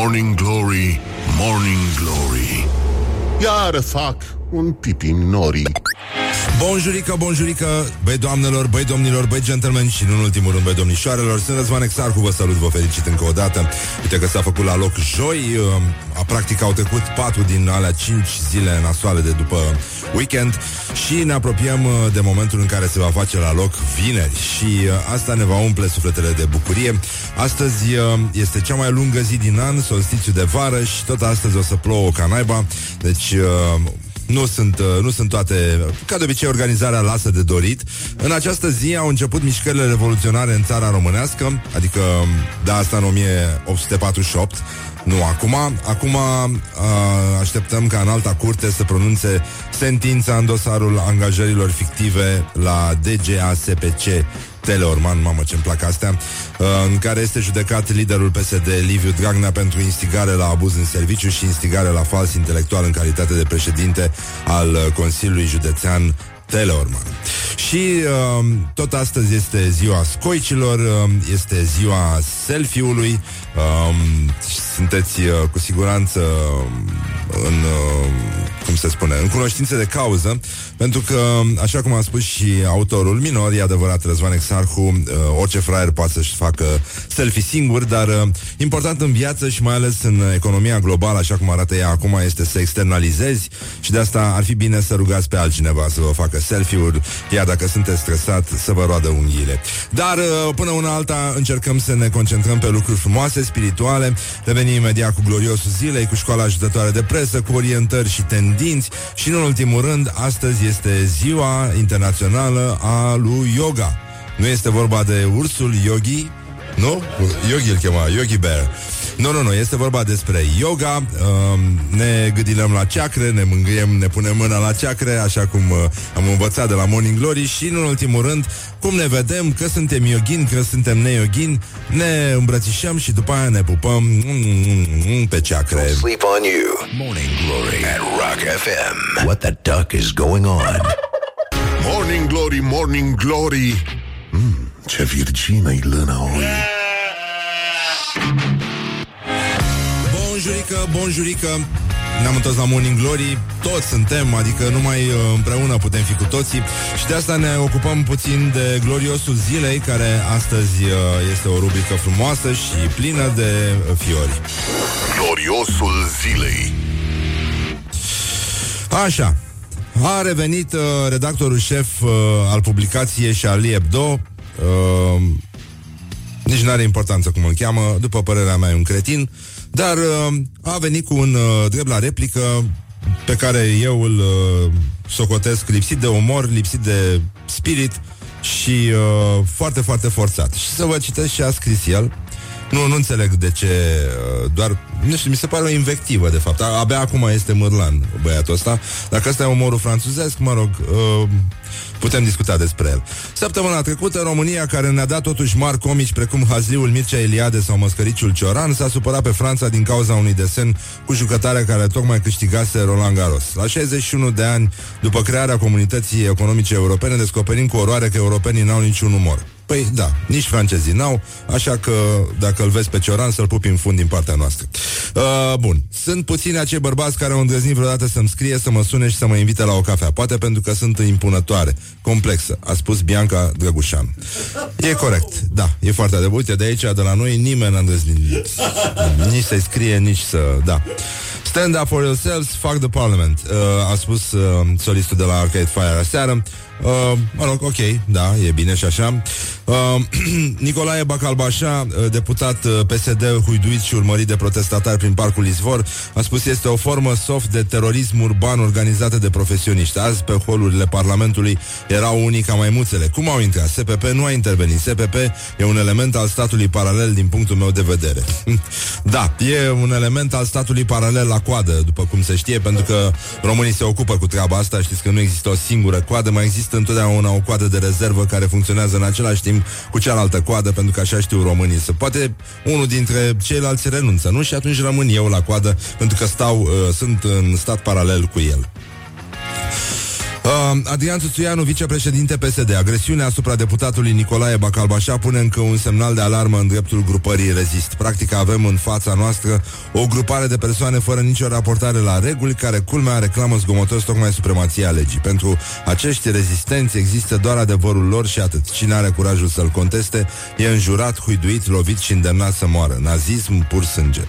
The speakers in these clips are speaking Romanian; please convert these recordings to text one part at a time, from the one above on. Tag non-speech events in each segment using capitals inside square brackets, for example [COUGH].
Morning Glory, Morning Glory. Iar fac un pipi norii Bonjurică, bonjurică, băi doamnelor, băi domnilor, băi gentlemen și în ultimul rând băi domnișoarelor Sunt Răzvan Exarcu, vă salut, vă felicit încă o dată. Uite că s-a făcut la loc joi um, a, Practic au trecut patru din alea cinci zile nasoale de după weekend Și ne apropiem uh, de momentul în care se va face la loc vineri Și uh, asta ne va umple sufletele de bucurie. Astăzi uh, este cea mai lungă zi din an, solstițiu de vară Și tot astăzi o să plouă ca naiba Deci nu sunt, uh, nu sunt toate, ca de obicei, organizarea lasă de dorit. În această zi au început mișcările revoluționare în țara românească, adică, da, asta în 1848, nu acum. Acum a, uh, așteptăm ca în alta curte să pronunțe sentința în dosarul angajărilor fictive la DGASPC Teleorman, mamă ce-mi plac astea, uh, în care este judecat liderul PSD Liviu Dragnea pentru instigare la abuz în serviciu și instigare la fals intelectual în calitate de președinte al uh, Consiliului Județean Teleorman. Și uh, tot astăzi este ziua scoicilor, uh, este ziua selfie-ului. Uh, sunteți uh, cu siguranță în, uh, cum se spune, în cunoștință de cauză, pentru că, așa cum a spus și autorul minor, e adevărat, Răzvan Exarhu, uh, orice fraier poate să-și facă selfie singur, dar uh, important în viață și mai ales în economia globală, așa cum arată ea acum, este să externalizezi și de asta ar fi bine să rugați pe altcineva să vă facă selfie-uri, iar dacă sunteți stresat, să vă roadă unghiile. Dar uh, până una alta încercăm să ne concentrăm pe lucruri frumoase, spirituale, revenim imediat cu gloriosul zilei, cu școala ajutătoare de presă, cu orientări și tendinți și, în ultimul rând, astăzi este ziua internațională a lui yoga. Nu este vorba de ursul yogi, nu? Yogi îl chema, Yogi Bear. Nu, nu, nu, este vorba despre yoga, uh, ne gâdilăm la ceacre, ne mângâiem, ne punem mâna la ceacre, așa cum uh, am învățat de la Morning Glory și, în ultimul rând, cum ne vedem, că suntem yogini, că suntem ne-yogini, ne îmbrățișăm și după aia ne pupăm mm, mm, mm, pe ceacre. Don't sleep on you. Morning Glory at Rock FM. What the duck is going on? [LAUGHS] Morning Glory, Morning Glory mm, Ce virgină-i lâna oi. Bonjurică, bonjurică. Ne-am întors la Morning Glory. Toți suntem, adică numai uh, împreună putem fi cu toții. Și de asta ne ocupăm puțin de gloriosul zilei Care astăzi uh, este o rubrică frumoasă și plină de fiori. Gloriosul zilei. Așa. A revenit uh, redactorul șef uh, al publicației Charlie Hebdo uh, Nici nu are importanță cum îl cheamă După părerea mea e un cretin dar uh, a venit cu un uh, drept la replică pe care eu îl uh, socotesc lipsit de umor, lipsit de spirit și uh, foarte, foarte forțat. Și să vă citesc ce a scris el. Nu, nu înțeleg de ce, uh, doar, nu știu, mi se pare o invectivă, de fapt. Abia acum este mârlan băiatul ăsta. Dacă ăsta e umorul franțuzesc, mă rog, uh, Putem discuta despre el. Săptămâna trecută, România, care ne-a dat totuși mari comici precum Hazliul Mircea Eliade sau Măscăriciul Cioran, s-a supărat pe Franța din cauza unui desen cu jucătarea care tocmai câștigase Roland Garros. La 61 de ani, după crearea comunității economice europene, descoperim cu oroare că europenii n-au niciun umor. Păi da, nici francezii n-au, așa că dacă îl vezi pe Cioran, să-l pupi în fund din partea noastră. Uh, bun, sunt puțini acei bărbați care au îndrăznit vreodată să-mi scrie, să mă sune și să mă invite la o cafea. Poate pentru că sunt impunătoare, complexă, a spus Bianca Drăgușan. E corect, da, e foarte adevărat. Uite, de aici, de la noi, nimeni n-a îndrăznit nici să-i scrie, nici să... Da. Stand up for yourselves, fuck the parliament, uh, a spus uh, solistul de la Arcade Fire aseară. Uh, mă rog, ok, da, e bine și așa. Uh, [CLEARS THROAT] Nicolae Bacalbașa, uh, deputat uh, PSD huiduit și urmărit de protestatari prin Parcul Izvor, a spus este o formă soft de terorism urban organizată de profesioniști. Azi, pe holurile Parlamentului, erau unii ca maimuțele. Cum au intrat? SPP nu a intervenit. SPP e un element al statului paralel din punctul meu de vedere. [LAUGHS] da, e un element al statului paralel la coadă, după cum se știe, pentru că românii se ocupă cu treaba asta. Știți că nu există o singură coadă, mai există întotdeauna o coadă de rezervă care funcționează în același timp cu cealaltă coadă, pentru că așa știu românii. Să poate unul dintre ceilalți renunță, nu? Și atunci rămân eu la coadă, pentru că stau, uh, sunt în stat paralel cu el. Uh, Adrian Tuțuianu, vicepreședinte PSD. Agresiunea asupra deputatului Nicolae Bacalbașa pune încă un semnal de alarmă în dreptul grupării Rezist. Practic avem în fața noastră o grupare de persoane fără nicio raportare la reguli, care culmea reclamă zgomotos tocmai supremația legii. Pentru acești rezistenți există doar adevărul lor și atât. Cine are curajul să-l conteste e înjurat, huiduit, lovit și îndemnat să moară. Nazism pur sânge.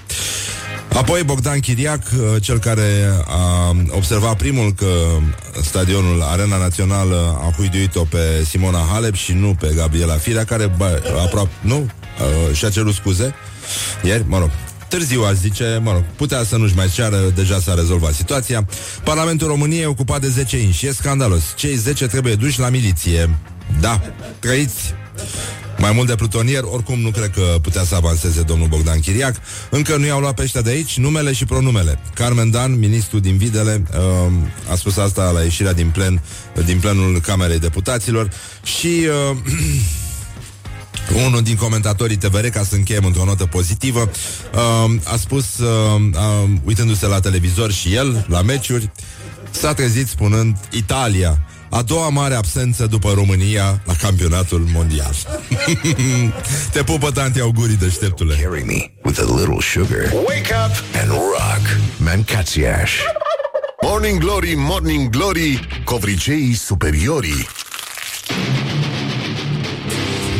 Apoi Bogdan Chiriac, uh, cel care a observat primul că stadionul Arena Națională a huiduit-o pe Simona Halep și nu pe Gabriela Firea, care bă, aproape, nu, uh, și-a cerut scuze ieri, mă rog, Târziu, aș zice, mă rog, putea să nu-și mai ceară, deja s-a rezolvat situația. Parlamentul României e ocupat de 10 inși. E scandalos. Cei 10 trebuie duși la miliție. Da, trăiți. Mai mult de plutonier, oricum nu cred că putea să avanseze domnul Bogdan Chiriac. Încă nu i-au luat pe ăștia de aici numele și pronumele. Carmen Dan, ministru din Videle, uh, a spus asta la ieșirea din plen, din plenul Camerei Deputaților și uh, [CLEARS THROAT] unul din comentatorii TVR, ca să încheiem într-o notă pozitivă, uh, a spus, uh, uh, uitându-se la televizor și el, la meciuri, s-a trezit spunând Italia a doua mare absență după România la campionatul mondial. [LAUGHS] Te pupă tanti augurii deșteptule. Carry me with a little sugar. Wake up and rock. Mancațiaș. Morning Glory, Morning Glory, covriceii superiorii.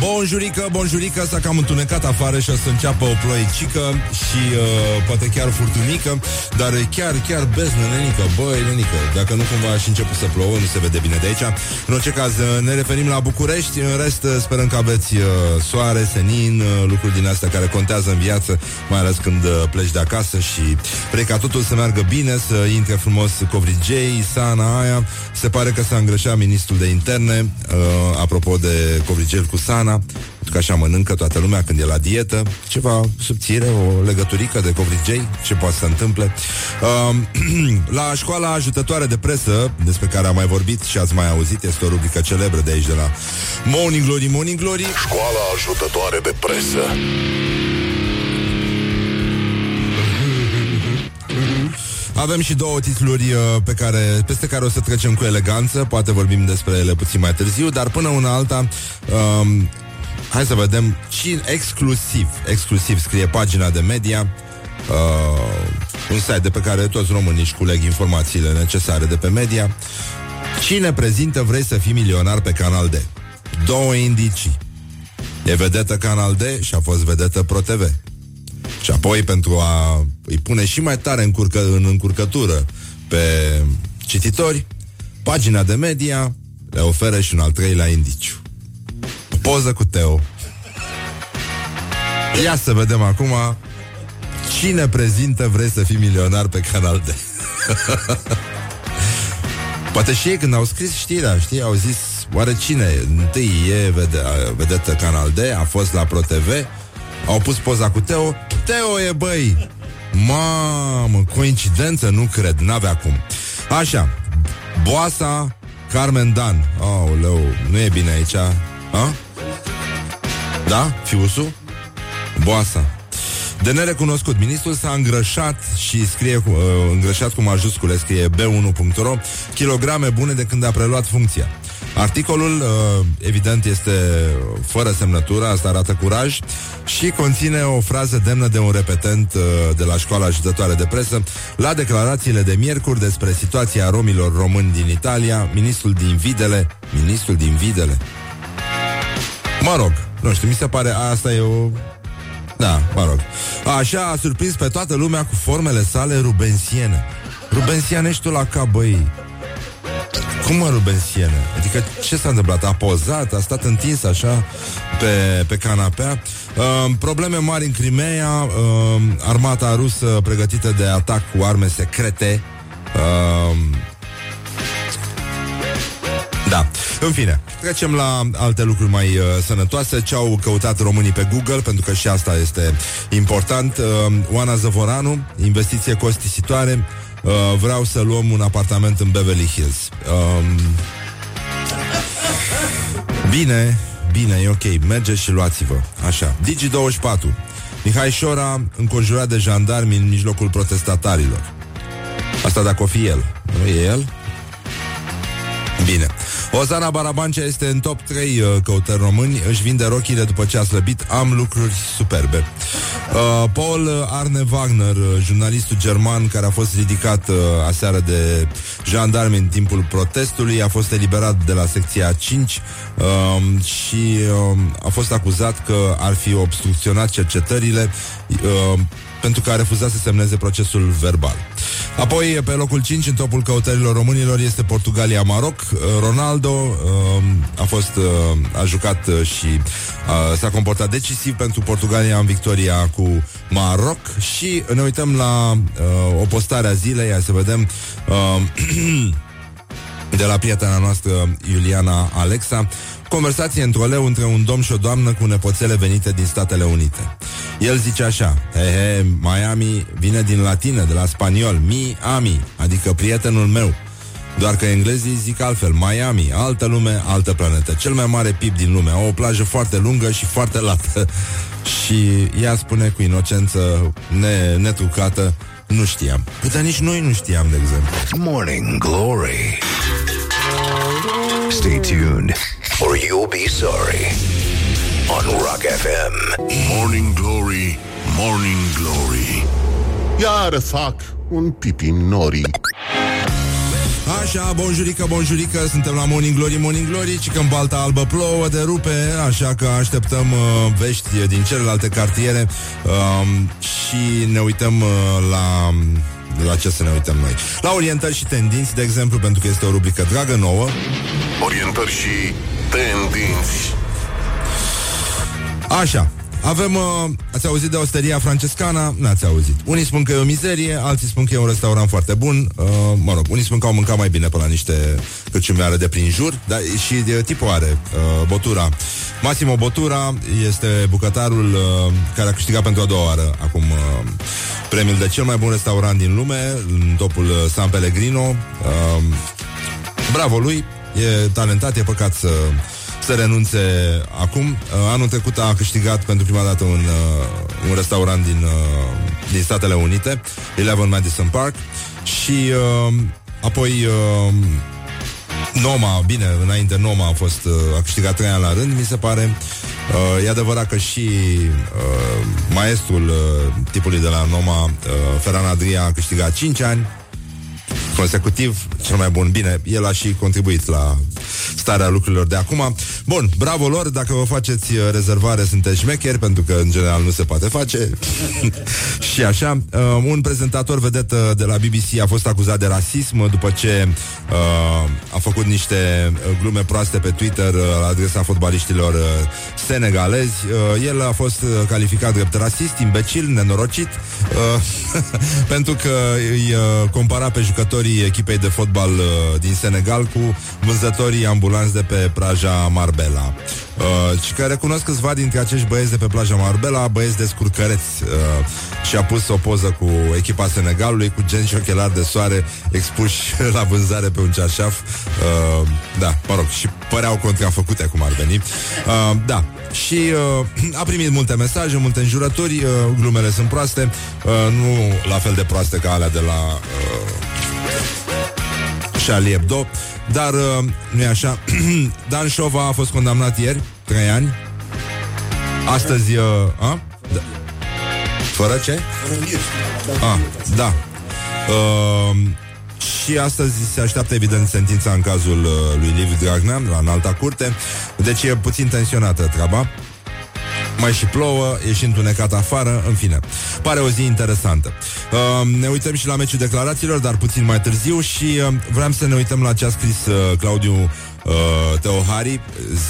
Bonjurică, bonjurică, s-a cam întunecat afară și o să înceapă o ploicică și uh, poate chiar furtunică, dar chiar, chiar beznă, nenică, băi, nenică, dacă nu cumva și început să plouă, nu se vede bine de aici. În orice caz, uh, ne referim la București, în rest uh, sperăm că aveți uh, soare, senin, uh, lucruri din astea care contează în viață, mai ales când uh, pleci de acasă și vrei ca totul să meargă bine, să intre frumos covrigei, sana aia. Se pare că s-a îngreșat ministrul de interne, uh, apropo de covrigel cu sana, pentru că așa mănâncă toată lumea când e la dietă, ceva subțire, o legăturică de covrigei, ce poate să se întâmple. Uh, [CLEARS THROAT] la școala ajutătoare de presă, despre care am mai vorbit și ați mai auzit, este o rubrică celebră de aici, de la Morning Glory, Morning Glory. Școala ajutătoare de presă. Avem și două titluri uh, pe care, peste care o să trecem cu eleganță, poate vorbim despre ele puțin mai târziu, dar până una alta, um, hai să vedem cine exclusiv, exclusiv scrie pagina de media, uh, un site de pe care toți românii își culeg informațiile necesare de pe media. Cine prezintă Vrei să fii milionar pe Canal D? Două indicii. E vedetă Canal D și a fost vedetă Pro TV. Și apoi, pentru a îi pune și mai tare în, curcă, în încurcătură pe cititori, pagina de media le oferă și un al treilea indiciu. O poză cu Teo. Ia să vedem acum cine prezintă Vrei să fii milionar pe Canal D. [LAUGHS] Poate și ei când au scris știrea, știi, au zis Oare cine? Întâi e vede, vedetă Canal D, a fost la Pro TV Au pus poza cu Teo Teo e băi Mamă, coincidență? Nu cred, n-avea cum Așa, Boasa Carmen Dan Aoleu, nu e bine aici a? Da? Fiusul? Boasa de nerecunoscut. Ministrul s-a îngrășat și scrie uh, îngrășat cu majuscule, scrie B1.ro, kilograme bune de când a preluat funcția. Articolul, uh, evident, este fără semnătură, asta arată curaj și conține o frază demnă de un repetent uh, de la școala ajutătoare de presă. La declarațiile de miercuri despre situația romilor români din Italia, ministrul din Videle, ministrul din Videle, mă rog, nu știu, mi se pare, asta e o da, mă rog. Așa a surprins pe toată lumea cu formele sale rubensiene. Rubensianești la cap, băi. Cum mă rubensiene? Adică ce s-a întâmplat? A pozat, a stat întins așa pe, pe canapea. Uh, probleme mari în Crimea, uh, armata rusă pregătită de atac cu arme secrete. Uh, da. În fine, trecem la alte lucruri mai uh, sănătoase. Ce au căutat românii pe Google, pentru că și asta este important. Uh, Oana Zăvoranu, investiție costisitoare. Uh, vreau să luăm un apartament în Beverly Hills. Uh, bine, bine, e ok. Mergeți și luați-vă. Așa. Digi24. Mihai Șora înconjurat de jandarmi în mijlocul protestatarilor. Asta dacă o fi el. Nu e el? Bine. Ozana Barabancea este în top 3 uh, căutări români. Își vinde rochile după ce a slăbit. Am lucruri superbe. Uh, Paul Arne Wagner, uh, jurnalistul german care a fost ridicat uh, aseară de jandarmi în timpul protestului, a fost eliberat de la secția 5 uh, și uh, a fost acuzat că ar fi obstrucționat cercetările uh, pentru că a refuzat să semneze procesul verbal. Apoi, pe locul 5, în topul căutărilor românilor, este Portugalia-Maroc. Uh, Ronaldo uh, a fost, uh, a jucat uh, și uh, s-a comportat decisiv pentru Portugalia în victoria cu Maroc și ne uităm la uh, o postare a zilei, hai să vedem uh, [CLEARS THROAT] de la prietena noastră Iuliana Alexa Conversație într-o leu între un domn și o doamnă cu nepoțele venite din Statele Unite. El zice așa, he, he, Miami vine din latină, de la spaniol, mi-ami, adică prietenul meu. Doar că englezii zic altfel, Miami, altă lume, altă planetă. Cel mai mare pip din lume, o plajă foarte lungă și foarte lată. [LAUGHS] și ea spune cu inocență ne, netrucată, nu știam. Păi, dar nici noi nu știam, de exemplu. Morning Glory. Stay tuned, or you'll be sorry. On Rock FM. Morning Glory, Morning Glory Iar fac un pipi nori Așa, bonjurică, bonjurică, suntem la Morning Glory, Morning Glory, ci că în balta albă plouă de rupe, așa că așteptăm uh, vești din celelalte cartiere uh, și ne uităm uh, la la ce să ne uităm noi? La orientări și tendinți, de exemplu, pentru că este o rubrică dragă nouă. Orientări și tendinți Așa, avem, uh, ați auzit de osteria francescana? N-ați auzit. Unii spun că e o mizerie, alții spun că e un restaurant foarte bun. Uh, mă rog, unii spun că au mâncat mai bine pe la niște cârciumeare de prin jur, dar și de tipul are uh, Botura. Massimo Botura este bucătarul uh, care a câștigat pentru a doua oară acum uh, premiul de cel mai bun restaurant din lume, în topul uh, San Pellegrino. Uh, bravo lui, e talentat, e păcat să să renunțe acum. Uh, anul trecut a câștigat pentru prima dată un, uh, un restaurant din, uh, din Statele Unite, Eleven Madison Park, și uh, apoi uh, Noma, bine, înainte Noma a fost, uh, a câștigat trei ani la rând, mi se pare. Uh, e adevărat că și uh, maestrul uh, tipului de la Noma, uh, Ferran Adria, a câștigat 5 ani consecutiv, cel mai bun. Bine, el a și contribuit la starea lucrurilor de acum. Bun, bravo lor, dacă vă faceți uh, rezervare sunteți șmecheri, pentru că în general nu se poate face. [LAUGHS] și așa, uh, un prezentator vedetă de la BBC a fost acuzat de rasism după ce uh, a făcut niște uh, glume proaste pe Twitter uh, la adresa fotbaliștilor uh, senegalezi. Uh, el a fost uh, calificat drept rasist, imbecil, nenorocit, uh, [LAUGHS] pentru că îi uh, compara pe jucătorii echipei de fotbal uh, din Senegal cu vânzătorii ambulanți de pe plaja Marbella. Uh, și că recunosc câțiva dintre acești băieți de pe plaja Marbella, băieți de scurcăreți. Uh, și a pus o poză cu echipa Senegalului, cu gen și ochelari de soare expuși [LAUGHS] la vânzare pe un cearșaf. Uh, da, mă rog, și păreau contrafăcute cum ar veni. Uh, da, și uh, [CLEARS THROAT] a primit multe mesaje, multe înjurături, uh, glumele sunt proaste, uh, nu la fel de proaste ca alea de la uh, Charlie Hebdo, dar uh, nu e așa. [CLEARS THROAT] Dan Șova a fost condamnat ieri, 3 ani. Astăzi, uh, a? Da. Fără ce? Ah, da. Uh, și astăzi se așteaptă evident sentința în cazul uh, lui Liviu Dragnea la înalta curte. Deci e puțin tensionată treaba. Mai și plouă, e și întunecat afară, în fine. Pare o zi interesantă. Uh, ne uităm și la meciul declarațiilor, dar puțin mai târziu și uh, vreau să ne uităm la ce a scris uh, Claudiu uh, Teo Hari,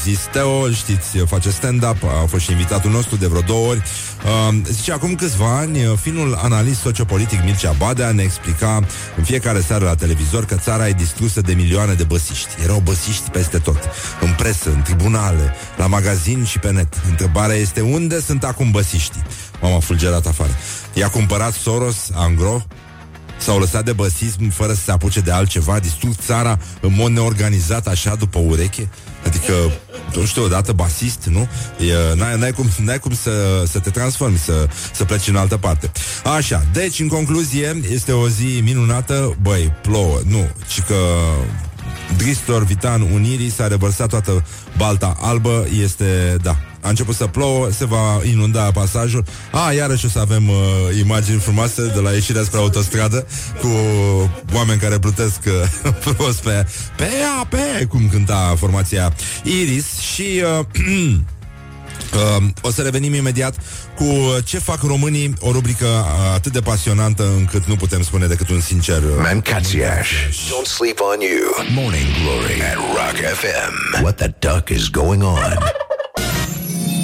zis Teo, știți, face stand-up, a fost și invitatul nostru de vreo două ori. Uh, zice, acum câțiva ani, uh, finul analist sociopolitic Mircea Badea ne explica în fiecare seară la televizor că țara e distrusă de milioane de băsiști. Erau băsiști peste tot, în presă, în tribunale, la magazin și pe net. Întrebarea este unde sunt acum băsiștii? M-am fulgerat afară. I-a cumpărat Soros, Angro, S-au lăsat de băsism fără să se apuce de altceva, distrug țara în mod neorganizat, așa, după ureche. Adică, nu știu, odată basist, nu? E, n-ai, n-ai, cum, n-ai cum să, să te transformi, să, să pleci în altă parte. Așa, deci, în concluzie, este o zi minunată. Băi, plouă, nu, ci că Dristor, Vitan, Unirii, s-a revărsat toată balta albă, este, da, a început să plouă, se va inunda pasajul. A, iarăși o să avem uh, imagini frumoase de la ieșirea spre autostradă cu oameni care plutesc uh, [LAUGHS] frumos pe, pe, pe, cum cânta formația Iris și uh, [CLEARS THROAT] Uh, o să revenim imediat cu ce fac românii, o rubrică uh, atât de pasionantă încât nu putem spune decât un sincer... Uh, Mancațiaș. Don't sleep on you. Morning Glory at Rock FM. What the duck is going on? [LAUGHS]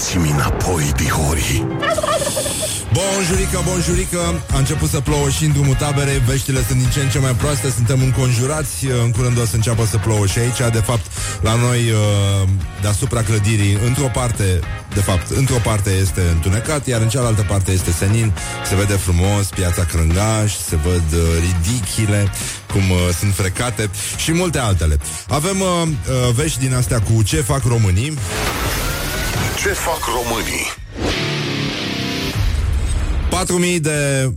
Dați-mi înapoi, dihorii Bonjurică, bonjurică. A început să plouă și în drumul taberei. Veștile sunt din ce în ce mai proaste. Suntem înconjurați. În curând o să înceapă să plouă și aici. De fapt, la noi uh, Deasupra clădirii Într-o parte, de fapt, într-o parte este întunecat Iar în cealaltă parte este senin. Se vede frumos piața Crângaș Se văd uh, ridichile Cum uh, sunt frecate Și multe altele. Avem uh, uh, vești din astea cu ce fac românii Ce fac românii? 4.000 de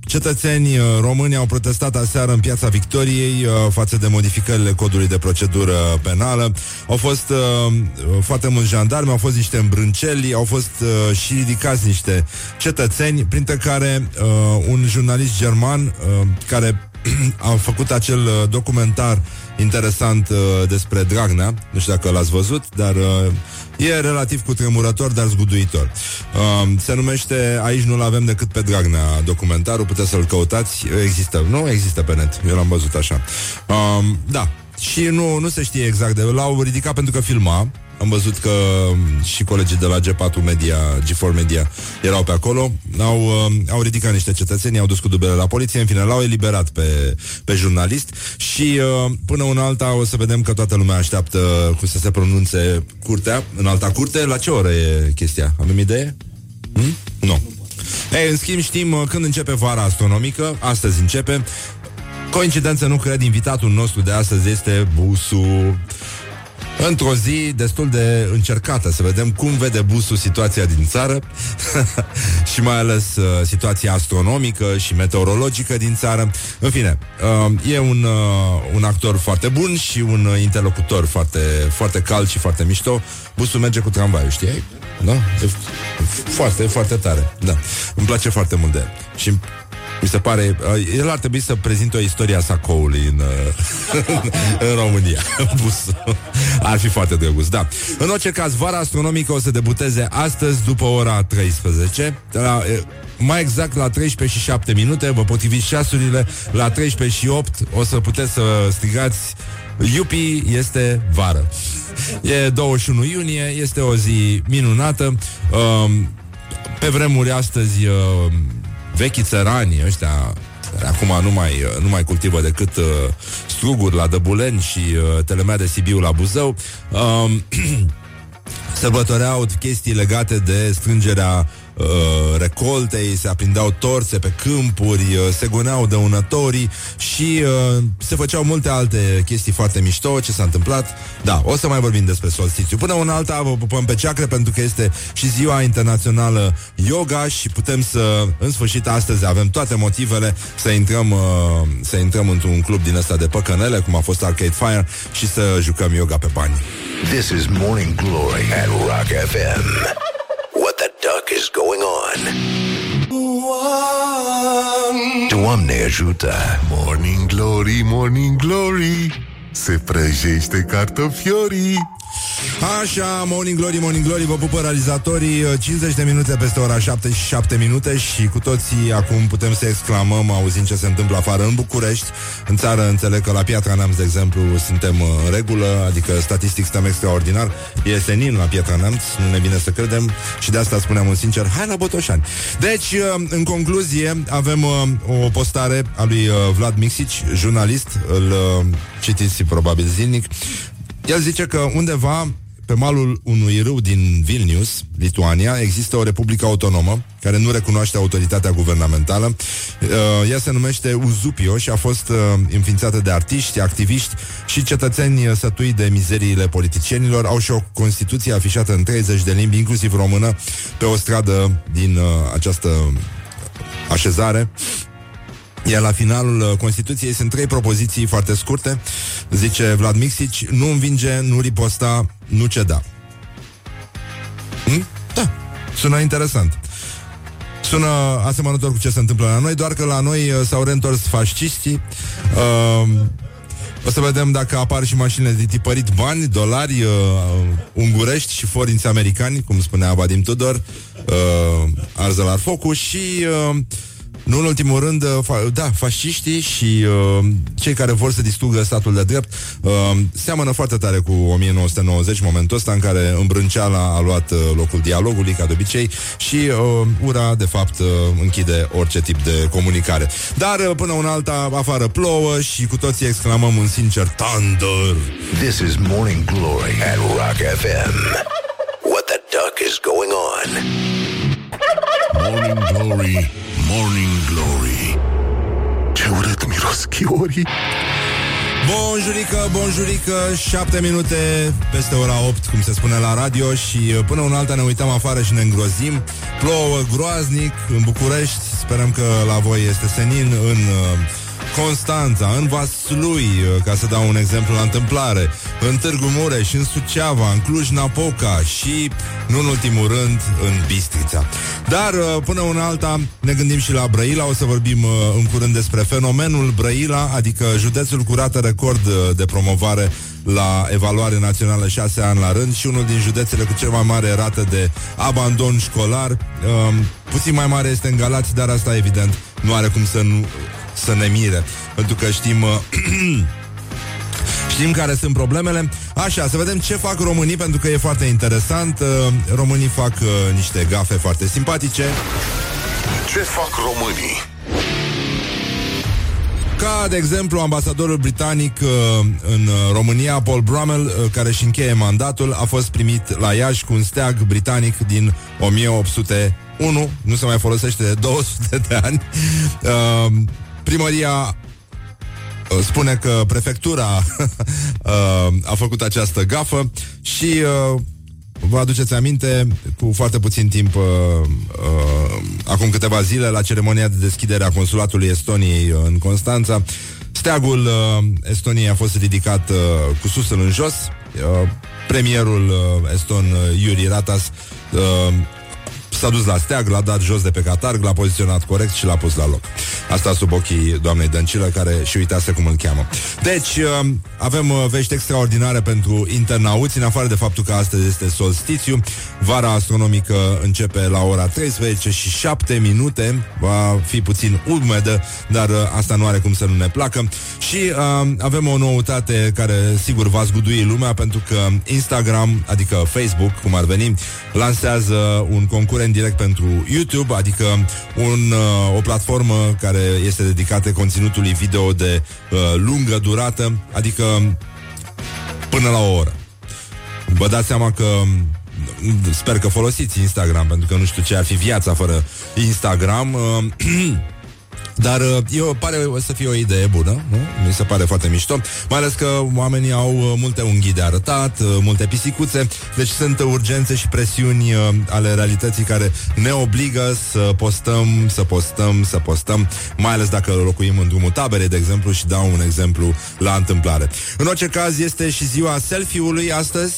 cetățeni uh, români au protestat aseară în piața Victoriei uh, față de modificările codului de procedură penală. Au fost uh, foarte mulți jandarmi, au fost niște îmbrânceli, au fost uh, și ridicați niște cetățeni, printre care uh, un jurnalist german uh, care [CLEARS THROAT] a făcut acel uh, documentar interesant uh, despre Dragnea. Nu știu dacă l-ați văzut, dar uh, e relativ cutremurător, dar zguduitor. Uh, se numește Aici nu-l avem decât pe Dragnea documentarul, puteți să-l căutați. Există, nu? Există pe net. Eu l-am văzut așa. Uh, da, și nu, nu se știe exact de... L-au ridicat pentru că filma am văzut că um, și colegii de la G4 Media, G4 Media erau pe acolo, au, uh, au ridicat niște cetățeni, au dus cu dubele la poliție, în fine, l-au eliberat pe, pe jurnalist și uh, până una alta o să vedem că toată lumea așteaptă cum să se pronunțe curtea, în alta curte. La ce oră e chestia? Avem idee? Hmm? Nu. Ei, în schimb știm uh, când începe vara astronomică, astăzi începe. Coincidență nu cred, invitatul nostru de astăzi este Busu într-o zi destul de încercată să vedem cum vede busul situația din țară [LAUGHS] și mai ales uh, situația astronomică și meteorologică din țară. În fine, uh, e un, uh, un actor foarte bun și un uh, interlocutor foarte, foarte cald și foarte mișto. Busul merge cu tramvaiul, știi? Da? E foarte, foarte tare. Da. Îmi place foarte mult de el. Și mi se pare, uh, el ar trebui să prezinte o istorie a sacoului în, uh, [LAUGHS] în România. [LAUGHS] Bus. Ar fi foarte drăguț, da. În orice caz, vara astronomică o să debuteze astăzi după ora 13. La, uh, mai exact la 13 și 7 minute, vă potriviți ceasurile, la 13 și 8 o să puteți să strigați Iupi este vară. E 21 iunie, este o zi minunată. Um, pe vremuri astăzi uh, vechii țărani ăștia care acum nu mai, nu mai cultivă decât uh, struguri la Dăbulen și uh, telemea de Sibiu la Buzău, uh, [CLEARS THROAT] sărbătoreau chestii legate de strângerea uh, recoltei, se aprindeau torțe pe câmpuri, uh, se goneau dăunătorii și uh, se făceau multe alte chestii foarte mișto. Ce s-a întâmplat? Da, o să mai vorbim despre solstițiu. Până una alta vă pupăm pe ceacre pentru că este și ziua internațională yoga și putem să, în sfârșit, astăzi avem toate motivele să intrăm, uh, să intrăm într-un club din ăsta de păcănele, cum a fost Arcade Fire, și să jucăm yoga pe bani. This is Morning Glory at Rock FM. What the duck is going on? Doamne ajută! Morning Glory, Morning Glory Se prăjește cartofiorii Așa, Morning Glory, Morning Glory, vă pupă realizatorii 50 de minute peste ora 7 și 7 minute și cu toții acum putem să exclamăm auzind ce se întâmplă afară în București. În țară înțeleg că la Piatra Neamț, de exemplu, suntem în regulă, adică statistic stăm extraordinar. E senin la Piatra Neamț, nu ne vine să credem și de asta spuneam un sincer, hai la Botoșani. Deci, în concluzie, avem o postare a lui Vlad Mixici, jurnalist, îl citiți probabil zilnic, el zice că undeva pe malul unui râu din Vilnius, Lituania, există o republică autonomă care nu recunoaște autoritatea guvernamentală. Uh, ea se numește Uzupio și a fost uh, înființată de artiști, activiști și cetățeni sătui de mizeriile politicienilor. Au și o constituție afișată în 30 de limbi, inclusiv română, pe o stradă din uh, această așezare. Iar la finalul uh, Constituției sunt trei propoziții foarte scurte. Zice Vlad Mixici, nu învinge, nu riposta, nu ceda. Hm? Da, sună interesant. Sună asemănător cu ce se întâmplă la noi, doar că la noi uh, s-au reîntors fasciștii. Uh, o să vedem dacă apar și mașinile de tipărit bani, dolari, uh, ungurești și forinți americani, cum spunea Vadim Tudor, uh, arză la focul și uh, nu în ultimul rând, uh, fa- da, fasciștii și uh, cei care vor să distrugă statul de drept uh, seamănă foarte tare cu 1990, momentul ăsta în care îmbrânceala a luat uh, locul dialogului, ca de obicei, și uh, ura, de fapt, uh, închide orice tip de comunicare. Dar, uh, până un alta, afară plouă și cu toții exclamăm un sincer Thunder! This is Morning Glory at Rock FM. What the duck is going on? Morning Glory, Morning Glory Ce urât miros chiorii Bonjurică, bonjurică, 7 minute peste ora 8, cum se spune la radio și uh, până un alta ne uităm afară și ne îngrozim. Plouă groaznic în București, sperăm că la voi este senin în uh, Constanța, în Vaslui, uh, ca să dau un exemplu la întâmplare, în Târgu Mureș, în Suceava, în Cluj-Napoca și, nu în ultimul rând, în Bistrița. Dar, uh, până una alta, ne gândim și la Brăila, o să vorbim uh, în curând despre fenomenul Brăila, adică județul cu rată record de promovare la evaluare națională șase ani la rând și unul din județele cu cel mai mare rată de abandon școlar. Um, puțin mai mare este în Galați, dar asta evident nu are cum să nu să ne mire, pentru că știm... Uh, [CLEARS THROAT] Știm care sunt problemele. Așa, să vedem ce fac românii, pentru că e foarte interesant. Uh, românii fac uh, niște gafe foarte simpatice. Ce fac românii? Ca, de exemplu, ambasadorul britanic uh, în România, Paul Brummel, uh, care își încheie mandatul, a fost primit la Iași cu un steag britanic din 1801. Nu se mai folosește de 200 de ani. Uh, Primăria uh, spune că prefectura [LAUGHS] uh, a făcut această gafă și uh, vă aduceți aminte, cu foarte puțin timp, uh, uh, acum câteva zile, la ceremonia de deschidere a consulatului Estoniei uh, în Constanța, steagul uh, Estoniei a fost ridicat uh, cu susul în jos. Uh, premierul uh, eston uh, Yuri Ratas uh, S-a dus la steag, l-a dat jos de pe catarg, l-a poziționat corect și l-a pus la loc. Asta sub ochii doamnei Dăncilă, care și uitase cum îl cheamă. Deci, uh, avem uh, vești extraordinare pentru internauți, în afară de faptul că astăzi este solstițiu. Vara astronomică începe la ora 13 și 7 minute. Va fi puțin umedă, dar uh, asta nu are cum să nu ne placă. Și uh, avem o noutate care, sigur, va zgudui lumea, pentru că Instagram, adică Facebook, cum ar veni, lansează un concurent direct pentru YouTube, adică un, uh, o platformă care este dedicată conținutului video de uh, lungă durată, adică până la o oră. Vă dați seama că sper că folosiți Instagram, pentru că nu știu ce ar fi viața fără Instagram. Uh, [CLEARS THROAT] Dar uh, eu pare să fie o idee bună, nu? Mi se pare foarte mișto, mai ales că oamenii au uh, multe unghii de arătat, uh, multe pisicuțe, deci sunt urgențe și presiuni ale realității care ne obligă să postăm, să postăm, să postăm, mai ales dacă locuim în drumul taberei, de exemplu, și dau un exemplu la întâmplare. În orice caz, este și ziua selfie-ului astăzi,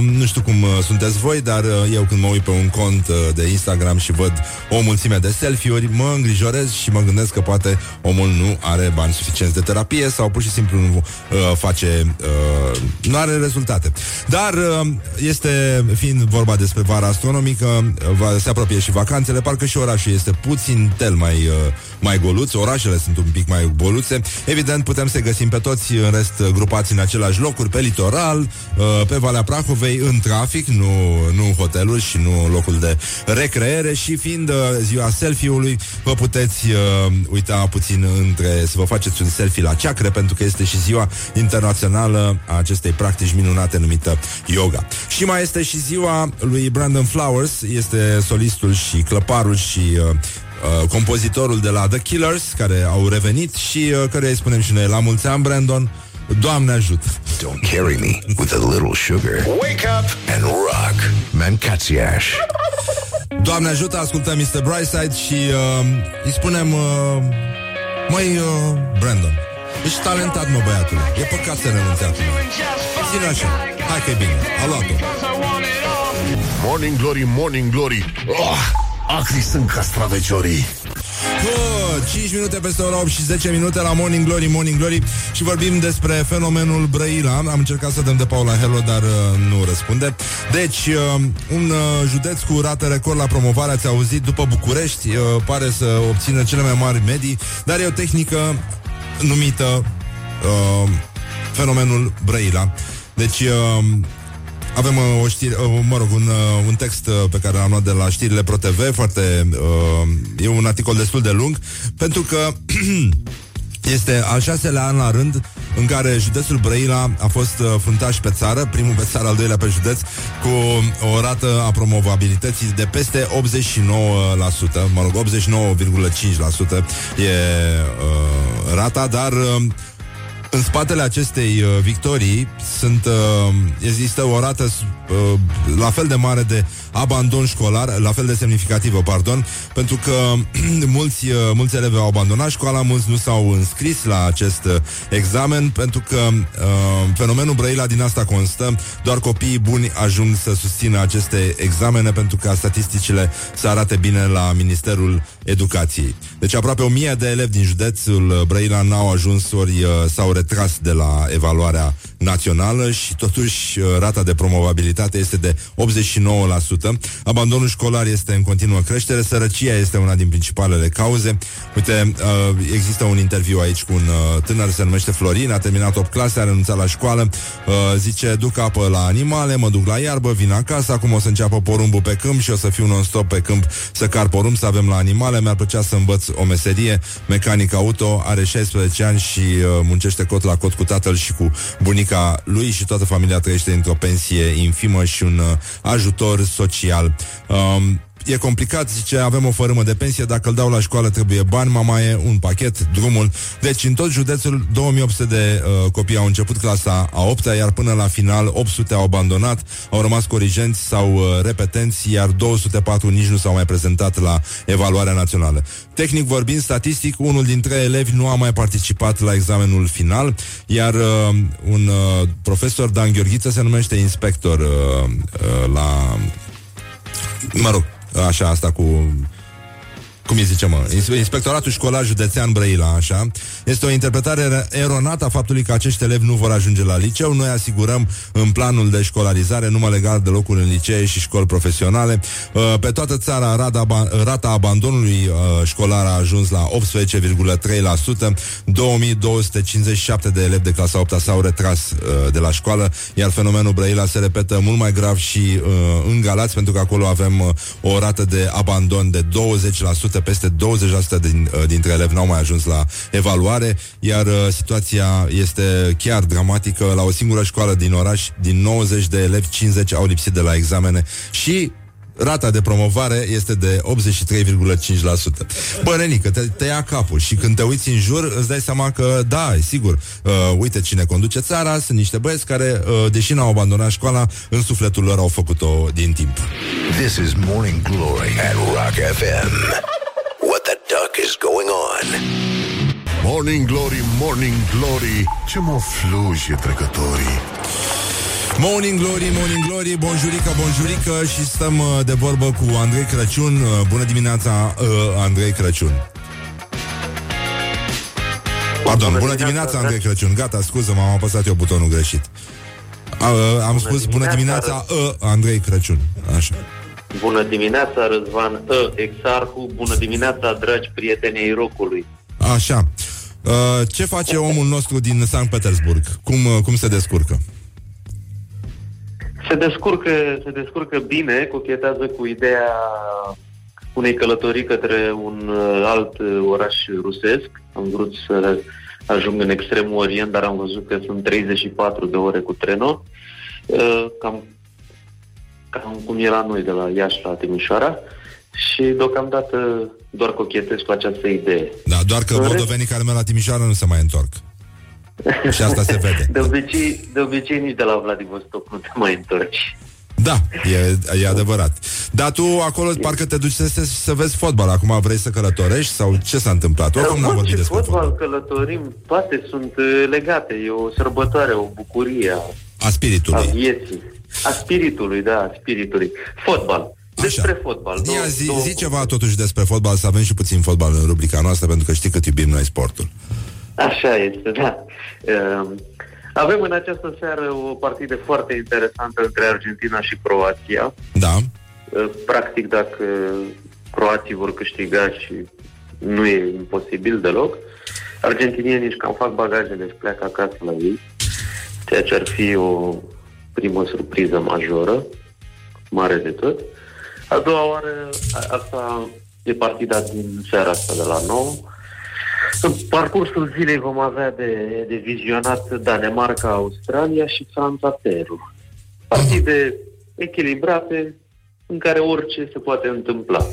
nu știu cum sunteți voi, dar eu când mă uit pe un cont de Instagram și văd o mulțime de selfie-uri, mă îngrijorez și mă gândesc că poate omul nu are bani suficienți de terapie sau pur și simplu nu uh, face, uh, nu are rezultate. Dar uh, este, fiind vorba despre vara astronomică, uh, va, se apropie și vacanțele, parcă și orașul este puțin tel mai, uh, mai goluț, orașele sunt un pic mai goluțe. Evident, putem să găsim pe toți, în rest, grupați în același locuri, pe litoral, uh, pe Valea Prahovei, în trafic, nu, nu hoteluri și nu locul de recreere și fiind uh, ziua selfie-ului, vă puteți uh, uita puțin între să vă faceți un selfie la ceacre, pentru că este și ziua internațională a acestei practici minunate numită yoga. Și mai este și ziua lui Brandon Flowers, este solistul și clăparul și uh, uh, compozitorul de la The Killers, care au revenit și uh, care îi spunem și noi la mulți ani, Brandon, Doamne ajută! Don't carry me with a little sugar. Wake up and rock. Mancațiaș. Doamne ajută, ascultăm Mr. Brightside și uh, îi spunem uh, Măi, uh, Brandon, ești talentat, mă, băiatul. E păcat să renunți acum. Ține așa. Hai că e bine. A luat-o. Morning Glory, Morning Glory. Oh, acri sunt castraveciorii. Oh, 5 minute peste ora 8 și 10 minute la Morning Glory, Morning Glory și vorbim despre fenomenul Brăila. Am încercat să dăm de Paula Hello, dar uh, nu răspunde. Deci, uh, un uh, județ cu rată record la promovare, ați auzit, după București, uh, pare să obțină cele mai mari medii, dar e o tehnică numită uh, fenomenul Brăila. Deci, uh, avem uh, o știre, uh, mă rog, un, uh, un text uh, pe care l-am luat de la știrile ProTV, foarte, uh, e un articol destul de lung, pentru că [CLEARS THROAT] este al șaselea an la rând în care județul Brăila a fost uh, fruntaș pe țară, primul pe țară, al doilea pe județ, cu o rată a promovabilității de peste 89%, mă rog, 89,5% e uh, rata, dar uh, în spatele acestei uh, victorii sunt, uh, există o rată uh, la fel de mare de abandon școlar, la fel de semnificativă, pardon, pentru că [CLEARS THROAT] mulți, uh, mulți elevi au abandonat școala, mulți nu s-au înscris la acest uh, examen, pentru că uh, fenomenul Brăila din asta constă, doar copiii buni ajung să susțină aceste examene pentru ca statisticile să arate bine la Ministerul Educației. Deci aproape o mie de elevi din județul Brăila n-au ajuns ori uh, s-au retras de la evaluarea națională și totuși uh, rata de promovabilitate este de 89%. Abandonul școlar este în continuă creștere, sărăcia este una din principalele cauze. Uite, uh, există un interviu aici cu un uh, tânăr, se numește Florin, a terminat 8 clase, a renunțat la școală, zice, duc apă la animale, mă duc la iarbă, vin acasă, acum o să înceapă porumbul pe câmp și o să fiu non-stop pe câmp să car porumb, să avem la animale, mi-ar plăcea să învăț o meserie, mecanic auto, are 16 ani și muncește cot la cot cu tatăl și cu bunica bunica lui și toată familia trăiește într-o pensie infimă și un uh, ajutor social. Um, e complicat, zice, avem o fărâmă de pensie, dacă îl dau la școală trebuie bani, mama e un pachet, drumul. Deci în tot județul 2800 de uh, copii au început clasa a 8 iar până la final 800 au abandonat, au rămas corigenți sau uh, repetenți, iar 204 nici nu s-au mai prezentat la evaluarea națională. Tehnic vorbind, statistic, unul dintre elevi nu a mai participat la examenul final, iar uh, un uh, profesor, Dan Gheorghiță, se numește inspector uh, uh, la mă rog, așa, asta cu cum îi zice, mă, Inspectoratul Școlar Județean Brăila, așa, este o interpretare eronată a faptului că acești elevi nu vor ajunge la liceu. Noi asigurăm în planul de școlarizare numai legal de locuri în licee și școli profesionale. Uh, pe toată țara, rata, rata abandonului uh, școlar a ajuns la 18,3%. 2257 de elevi de clasa 8 s-au retras uh, de la școală, iar fenomenul Brăila se repetă mult mai grav și în Galați, pentru că acolo avem o rată de abandon de 20%, peste 20% din, uh, dintre elevi n-au mai ajuns la evaluare, iar uh, situația este chiar dramatică. La o singură școală din oraș, din 90 de elevi, 50 au lipsit de la examene și rata de promovare este de 83,5%. Bă, Renică, te, te ia capul și când te uiți în jur, îți dai seama că, da, sigur, uh, uite cine conduce țara, sunt niște băieți care, uh, deși n-au abandonat școala, în sufletul lor au făcut-o din timp. This is Morning Glory at Rock FM. What the duck is going on? Morning Glory, Morning Glory, ce mă fluje trecătorii. Morning Glory, Morning Glory, bonjurică, bonjurică și stăm uh, de vorbă cu Andrei Crăciun. Uh, bună dimineața, uh, Andrei Crăciun. Pardon, bună, bună dimineața, Andrei Crăciun. Gata, scuză, m-am apăsat eu butonul greșit. A, uh, am bună spus bună dimineața, uh, Andrei Crăciun. Așa. Bună dimineața, Răzvan uh, Exarhu. Bună dimineața, dragi prieteni ai rocului. Așa. Uh, ce face omul nostru din Sankt Petersburg? Cum, uh, cum se descurcă? Se descurcă, se descurcă bine, cochetează cu ideea unei călătorii către un uh, alt uh, oraș rusesc. Am vrut să ajung în extremul orient, dar am văzut că sunt 34 de ore cu trenul. Uh, cam, cam cum era noi de la Iași la Timișoara. Și deocamdată doar cochetez cu această idee. Da, doar că moldovenii care merg la Timișoara nu se mai întorc. Și asta se vede. [LAUGHS] De obicei, de obicei nici de la Vladivostok nu te mai întorci. Da, e, e adevărat. Dar tu acolo parcă te duci să, să vezi fotbal. Acum vrei să călătorești sau ce s-a întâmplat? Oricum n-am vorbit despre fotbal, fotbal, călătorim, toate sunt uh, legate. E o sărbătoare, o bucurie a, a spiritului. A vieții. A spiritului, da, a spiritului. Fotbal. Despre Așa. fotbal. Ia, zi, zi ceva totuși despre fotbal, să avem și puțin fotbal în rubrica noastră, pentru că știi cât iubim noi sportul. Așa este, da. Uh, avem în această seară o partidă foarte interesantă între Argentina și Croația. Da. Uh, practic, dacă croații vor câștiga și nu e imposibil deloc, argentinienii își cam fac bagajele și pleacă acasă la ei, ceea ce ar fi o primă surpriză majoră, mare de tot. A doua oară, asta e partida din seara asta de la 9. În parcursul zilei vom avea de, de vizionat Danemarca, Australia și Franța, Peru. Partide echilibrate în care orice se poate întâmpla.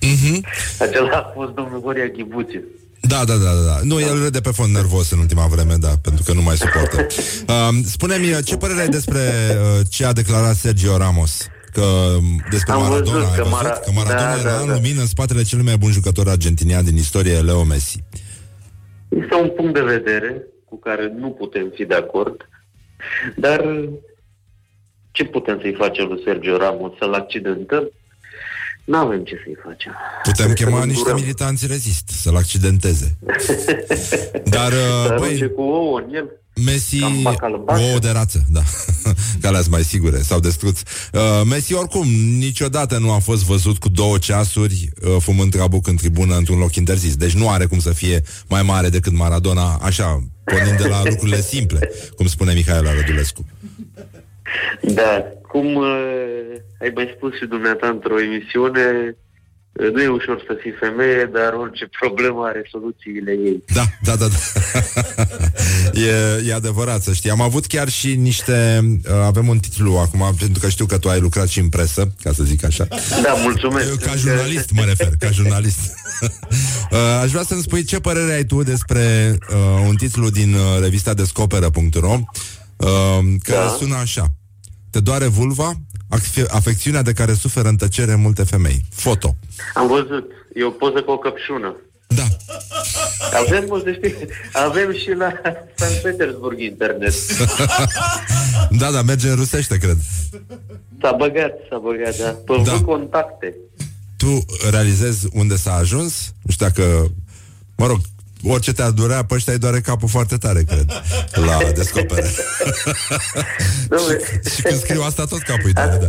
Mm-hmm. [LAUGHS] Acela a fost domnul Horia Ghibuțiu. Da, da, da, da. Nu, el râde pe fond nervos în ultima vreme, da, pentru că nu mai suportă. [LAUGHS] Uh, spune-mi, ce părere ai despre uh, ce a declarat Sergio Ramos? Că despre Am Maradona, văzut, ai văzut? Mara... Că Maradona da, era da, în da. lumină în spatele cel mai bun jucător argentinian din istorie, Leo Messi. Este un punct de vedere cu care nu putem fi de acord, dar ce putem să-i facem lui Sergio Ramos? Să-l accidentăm? Nu avem ce să-i facem. Putem chema niște militanți rezist să-l accidenteze. [LAUGHS] Dar, uh, băi, cu ouă în el. Messi, o de rață, da, [LAUGHS] care mai sigure, sau destruț. Uh, Messi oricum niciodată nu a fost văzut cu două ceasuri uh, fumând trabuc în tribună într-un loc interzis. Deci nu are cum să fie mai mare decât Maradona, așa, pornind de la [LAUGHS] lucrurile simple, cum spune Mihaela Rădulescu. Da, cum uh, ai mai spus și dumneata într-o emisiune, nu e ușor să fii femeie, dar orice problemă are soluțiile ei. Da, da, da. da. [LAUGHS] e, e adevărat, să știi. Am avut chiar și niște... Uh, avem un titlu acum, pentru că știu că tu ai lucrat și în presă, ca să zic așa. Da, mulțumesc. Eu, ca jurnalist mă refer, ca jurnalist. [LAUGHS] uh, aș vrea să-mi spui ce părere ai tu despre uh, un titlu din uh, revista Descoperă.ro uh, care da. sună așa. Te doare vulva? Afecțiunea de care suferă în tăcere multe femei. Foto. Am văzut. E o poză cu o căpșună. Da. Avem, o să știi, avem și la St. Petersburg internet. [LAUGHS] da, da, merge în rusește, cred. S-a băgat, s-a băgat, da. Pe da. contacte. Tu realizezi unde s-a ajuns? Nu știu dacă... Mă rog, orice te-ar durea, pe ăștia îi doare capul foarte tare, cred, la descopere. [LAUGHS] și, și când scriu asta, tot capul îi doare, da.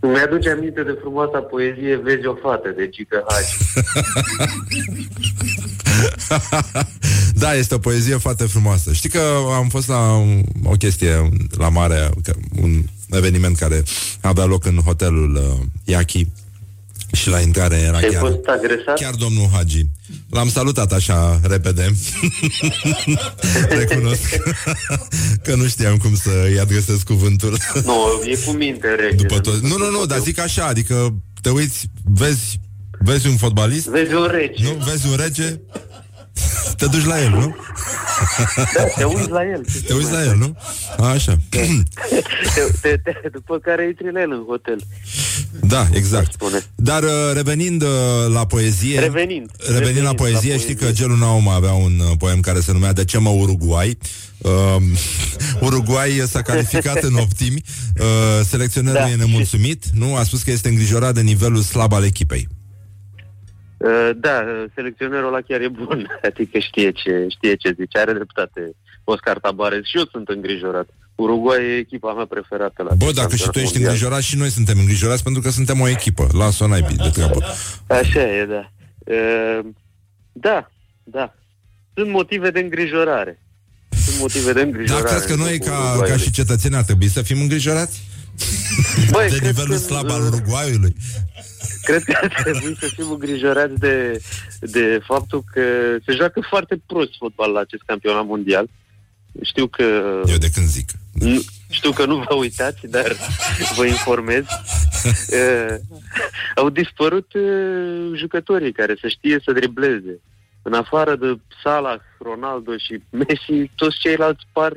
Mi-aduce aminte de frumoasa poezie Vezi o fată de Gică Hagi. [LAUGHS] da, este o poezie foarte frumoasă. Știi că am fost la o chestie la mare, un eveniment care avea loc în hotelul uh, Iachi și la intrare era chiar, fost agresat? chiar domnul Hagi. L-am salutat așa repede. [LAUGHS] Recunosc că nu știam cum să-i adresez cuvântul. Nu, e cu minte rege. După tot... Nu, nu, nu, dar zic așa, adică te uiți, vezi, vezi un fotbalist? Vezi un rege. Nu, vezi un rege, te duci la el, nu? Da, te uiți la el. Te uiți la el, nu? A, așa. te, te, te, după care intri la el în hotel. Da, exact. Dar uh, revenind uh, la poezie... Revenind. Revenind, revenind la poezie, la știi poezie. că Gelu Naum avea un uh, poem care se numea De ce mă Uruguay? Uh, [LAUGHS] Uruguay s-a calificat în optimi. Uh, selecționerul da. e nemulțumit, nu? A spus că este îngrijorat de nivelul slab al echipei. Uh, da, selecționerul ăla chiar e bun, [LAUGHS] adică știe ce, știe ce zice, are dreptate Oscar Tabares și eu sunt îngrijorat. Uruguay e echipa mea preferată la Bă, dacă și tu ești îngrijorat și noi suntem îngrijorați pentru că suntem o echipă. Lasă-o naibii de treabă. Așa e, da. Uh, da, da. Sunt motive de îngrijorare. Sunt motive de îngrijorare. Dar crezi că noi, ca, ca și cetățeni, ar trebui să fim îngrijorați? Băi, de nivelul că, slab al Uruguayului? Cred că ar trebui să fim îngrijorați de, de faptul că se joacă foarte prost fotbal la acest campionat mondial. Știu că... Eu de când zic. Nu, știu că nu vă uitați, dar vă informez. Uh, [LAUGHS] au dispărut uh, jucătorii care să știe să dribleze. În afară de Salah, Ronaldo și Messi, toți ceilalți par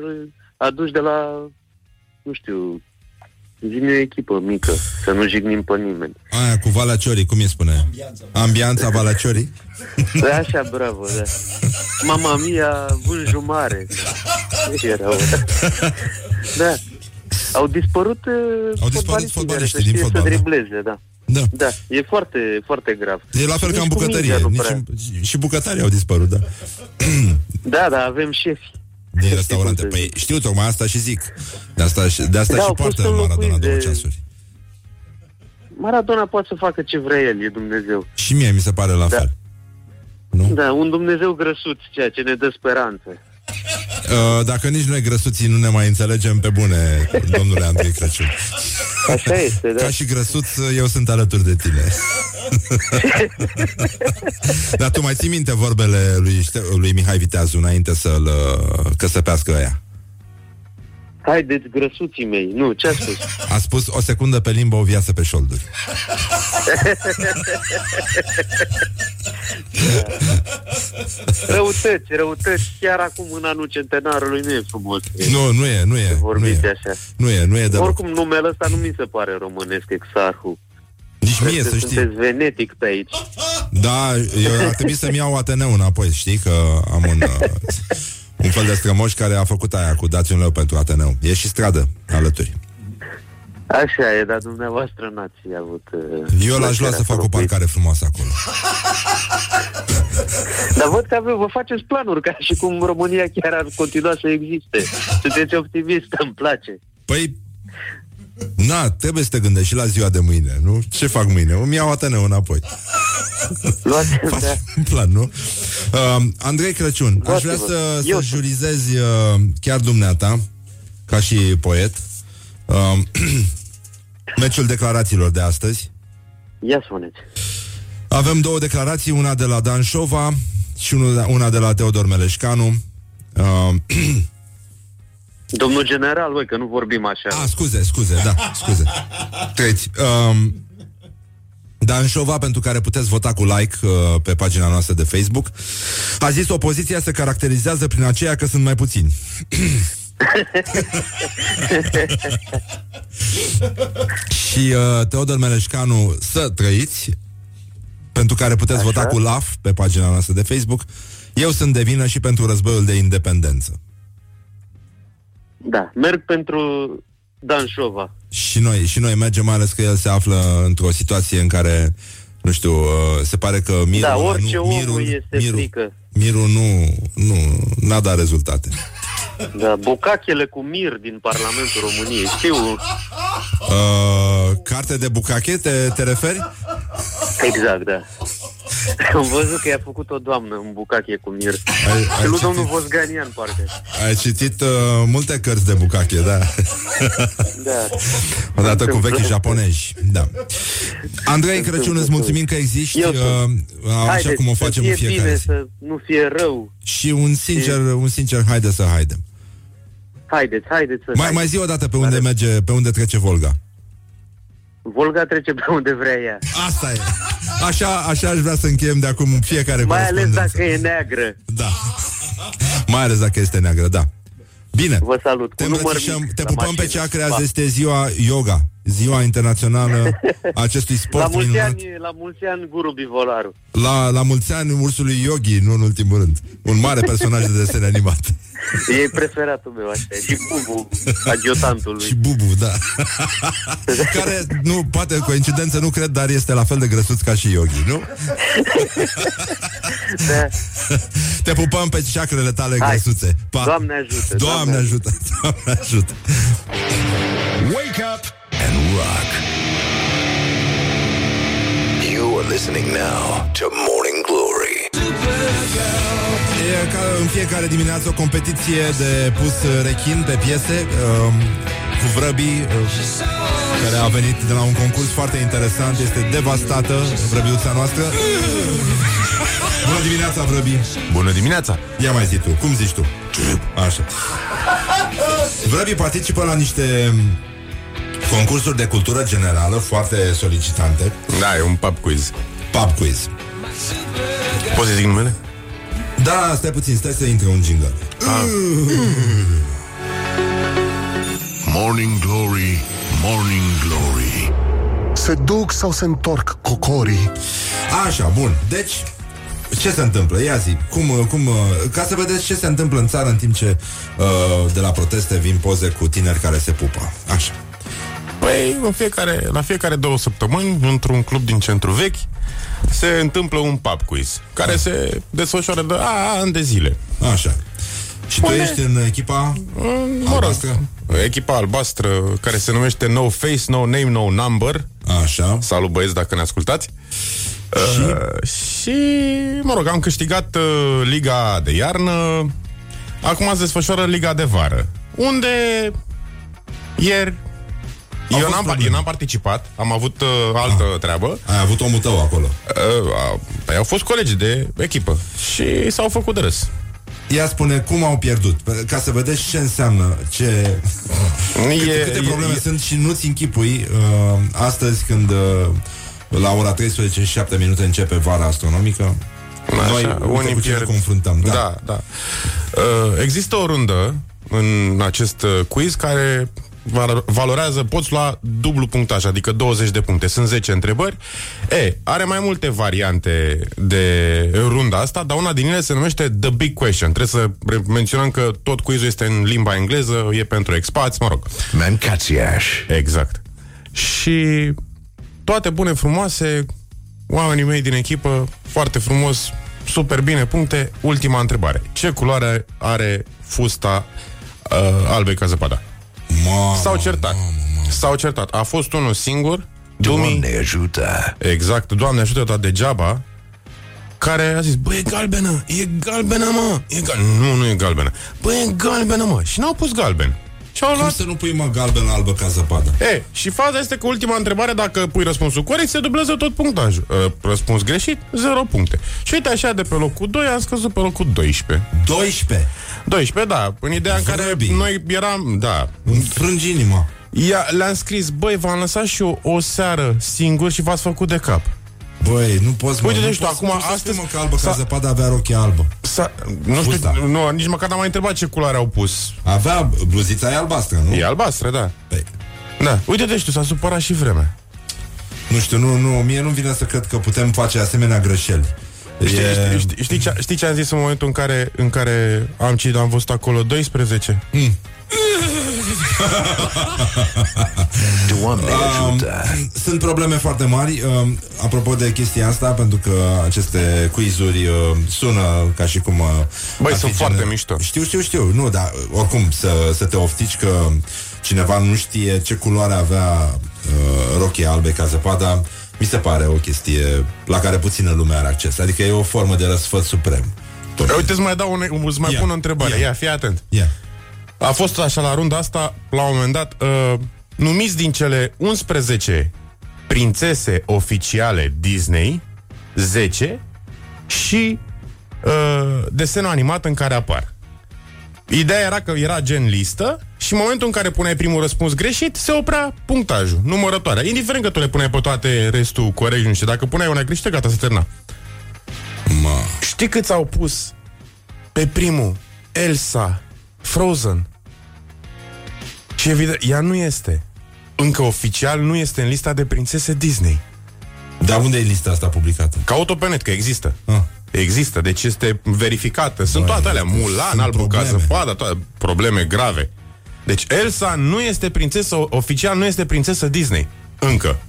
aduși de la, nu știu, Zi-mi o echipă mică, să nu jignim pe nimeni. Aia cu Valea Ciorii, cum îi spune? Ambianța. Ambianța Valea Ciorii? Da, așa, bravo, da. Mama mia, vânjul mare. Erau. Da. Au dispărut, uh, Au dispărut fotbaliștii din fotbal, să da. dribleze, da. Da. Da, e foarte, foarte grav. E la fel Nici ca în cu bucătărie. mingea nu Nici prea. în, și bucătarii au dispărut, da. Da, da, avem șefi. Din restaurante. Păi știu tocmai asta și zic. De asta, și- de asta Da, și au fost poartă Maradona înlocuiți două de- ceasuri. Maradona poate să facă ce vrea el, e Dumnezeu. Și mie mi se pare la Da. fel. Nu? Da, un Dumnezeu grăsuț, ceea ce ne dă speranță. Uh, dacă nici noi grăsuții nu ne mai înțelegem pe bune, domnule Andrei Crăciun. Așa este, da. Ca și grăsuț, eu sunt alături de tine. [LAUGHS] Dar tu mai ții minte vorbele lui, Ște- lui Mihai Viteazu înainte să-l uh, căsăpească ăia? Haideți, grăsuții mei. Nu, ce a spus? A spus o secundă pe limbă, o viață pe șolduri. [LAUGHS] Răutăți, răutăți. Chiar acum, în anul centenarului, nu e frumos. Nu, nu e, nu e. Nu Vorbiți e, așa. nu e, nu e deloc. Oricum, numele ăsta nu mi se pare românesc, exarhu. Nici mie, Cred să că știi. sunteți venetic pe aici. Da, eu ar trebui să-mi iau Ateneu înapoi, știi că am un, uh, [LAUGHS] un fel de strămoș care a făcut aia cu dați un leu pentru Ateneu. E și stradă alături. Așa e, dar dumneavoastră n-ați avut... uh, Eu l-aș lua plăcerea să fac o locuiți. parcare frumoasă acolo. [LAUGHS] Dar văd că ave- vă faceți planuri ca și cum România chiar ar continua să existe. Sunteți optimist, îmi place. Păi, na, trebuie să te gândești și la ziua de mâine, nu? Ce fac mâine? Îmi iau Ateneu înapoi. Luați, [LAUGHS] Faci da. un plan, nu? Uh, Andrei Crăciun, aș vrea Luați-vă. să, să Eu- jurizezi uh, chiar dumneata, ca și poet, uh, [CLEARS THROAT] meciul declarațiilor de astăzi. Ia spuneți. Avem două declarații, una de la Dan Șova și unul- una de la Teodor Meleșcanu. Uh, [CLEARS THROAT] Domnul general, voi că nu vorbim așa. a, scuze, scuze, da, scuze. Treci. Um, Dan Șova, pentru care puteți vota cu like uh, pe pagina noastră de Facebook, a zis opoziția se caracterizează prin aceea că sunt mai puțini. [LAUGHS] și uh, Teodor Meleșcanu să trăiți, pentru care puteți Așa. vota cu LAF pe pagina noastră de Facebook. Eu sunt de vină și pentru războiul de independență. Da, merg pentru Dan Șova. Și noi, și noi mergem, mai ales că el se află într-o situație în care, nu știu, uh, se pare că mirul... Da, orice nu, om mirul, este mirul, frică. mirul nu, nu, n-a dat rezultate. Da, bucachele cu mir din Parlamentul României. Știu, Uh, carte de bucache, te, te referi? exact, da. [LAUGHS] Am văzut că i-a făcut o doamnă un bucache cu mir. Ai- ai Și lui citit? domnul Vosganian, parcă. Ai citit uh, multe cărți de bucache, da. [LAUGHS] Da. [LAUGHS] Odată cu vechi japonezi, da. Andrei Crăciun, îți mulțumim că existi, Eu uh, sunt. așa Haideți, cum o să facem fie în fiecare bine, zi. să nu fie rău. Și un sincer, un sincer, haide să haidem. Haideți, haideți să... Mai, mai zi o dată pe unde merge, pe unde trece Volga. Volga trece pe unde vrea ea. Asta e. Așa, așa aș vrea să încheiem de acum în fiecare Mai ales corespondență. dacă e neagră. Da. Mai ales dacă este neagră, da. Bine. Vă salut. Te Cu număr îmbrățișăm, mic te la pupăm pe mașină. ceacre, Pa. azi este ziua yoga, ziua internațională a acestui [LAUGHS] La sport mulți, minunat. ani, la mulți ani, Guru Bivolaru. La, la mulți ani ursului Yogi, nu în ultimul rând. Un mare personaj de desene animat. [LAUGHS] E preferatul meu, așa. Și Bubu, adjutantul lui. Și Bubu, da. [LAUGHS] Care, nu, poate coincidență, nu cred, dar este la fel de grăsuț ca și Yogi, nu? Da. Te pupăm pe ceacrele tale Hai. grăsuțe. Pa. Doamne ajută, Doamne Doamne ajută. Doamne ajută. Wake up and rock. You are listening now to Morning Glory. E ca în fiecare dimineață o competiție de pus rechin pe piese um, cu vrăbii uh, care a venit de la un concurs foarte interesant. Este devastată vrăbiuța noastră. Bună dimineața, vrăbii! Bună dimineața! Ia mai zi tu, cum zici tu? Așa. Vrăbii participă la niște concursuri de cultură generală foarte solicitante. Da, e un pub quiz. Pub quiz. Poți să zic numele? Da, stai puțin, stai să intre un jingle. Morning Glory, Morning Glory Se duc sau se întorc cocorii? Așa, bun. Deci, ce se întâmplă? Ia zi, cum, cum, ca să vedeți ce se întâmplă în țară în timp ce uh, de la proteste vin poze cu tineri care se pupă. Așa. Păi, în fiecare, la fiecare două săptămâni, într-un club din centru vechi, se întâmplă un pub quiz, care se desfășoară de ani de zile. Așa. Și Unde? tu ești în echipa mm, mă albastră? Echipa albastră care se numește No Face, No Name, No Number. Așa. Salut băieți dacă ne ascultați. Și? Uh, și, mă rog, am câștigat uh, Liga de iarnă. Acum se desfășoară Liga de vară. Unde ieri eu n-am, eu n-am participat, am avut uh, altă ah. treabă. Ai avut omul tău acolo. Uh, uh, au fost colegi de echipă și s-au făcut de râs. Ea spune cum au pierdut, ca să vedeți ce înseamnă, ce... [LAUGHS] E, câte, câte probleme e, sunt și nu-ți închipui uh, astăzi când uh, la ora 13 și 7 minute începe vara astronomică. Așa, Noi unii cu ce pierd... ne confruntăm. Da, da. da. Uh, există o rundă în acest uh, quiz care valorează, poți lua dublu punctaj, adică 20 de puncte. Sunt 10 întrebări. E, are mai multe variante de runda asta, dar una din ele se numește The Big Question. Trebuie să menționăm că tot quizul este în limba engleză, e pentru expați, mă rog. Mancațiaș. Exact. Și toate bune, frumoase, oamenii mei din echipă, foarte frumos, super bine, puncte. Ultima întrebare. Ce culoare are fusta uh, albei ca zăpada? Mamă, S-au certat. Mamă, mamă. S-au certat. A fost unul singur. Doamne ajută! Exact, Doamne ajută, dar degeaba care a zis, băi, e galbenă, e galbenă, mă, e gal... Nu, nu e galbenă. Băi, e galbenă, mă. Și n-au pus galben. Și au luat... să nu pui, mă, galben albă ca zăpadă? E, și faza este că ultima întrebare, dacă pui răspunsul corect, se dublează tot punctajul. Răspuns greșit, 0 puncte. Și uite așa, de pe locul 2 am scăzut pe locul 12. 12? 12, da. În ideea în care noi eram, da. Frângi inima. Ia, le-am scris, băi, v-am lăsat și eu o seară singur și v-ați făcut de cap. Băi, nu poți, Uite, mă, deci tu acum, nu astăzi... Mă, că albă ca zăpada avea rochie albă. S-a, nu știu, nu, nici măcar n-am mai întrebat ce culoare au pus. Avea, bluzița e albastră, nu? E albastră, da. Păi. Da, uite, deci tu s-a supărat și vremea. Nu știu, nu, nu, mie nu vine să cred că putem face asemenea greșeli. Știi, e... știi, știi, ce, știi ce am zis în momentul în care, în care am citit, am văzut acolo 12? Mm. [LAUGHS] Doamne ajută! Uh, sunt probleme foarte mari uh, Apropo de chestia asta Pentru că aceste quizuri uh, Sună ca și cum uh, Băi, sunt foarte gene... mișto Știu, știu, știu Nu, dar oricum să, să te oftici că Cineva nu știe ce culoare avea uh, Rochie albe ca zăpada Mi se pare o chestie La care puțină lume are acces Adică e o formă de răsfăt suprem Uite, îți mai dau un, îți mai yeah. pun o întrebare. Yeah. Ia, fii atent. Yeah. A fost așa la runda asta, la un moment dat, uh, numiți din cele 11 prințese oficiale Disney, 10 și uh, desenul animat în care apar. Ideea era că era gen listă și în momentul în care puneai primul răspuns greșit, se oprea punctajul, numărătoarea. Indiferent că tu le puneai pe toate restul corect, nu știu, dacă puneai una greșită, gata, se termina. Ma. Știi câți au pus pe primul Elsa, Frozen, și evident, ea nu este. Încă oficial nu este în lista de prințese Disney. Dar unde e lista asta publicată? Caut-o pe net, că există. Ah. Există, deci este verificată. Sunt Băi, toate alea, Mulan, Albul ca zăpadă, toate probleme grave. Deci Elsa nu este prințesă, oficial nu este prințesă Disney. Încă.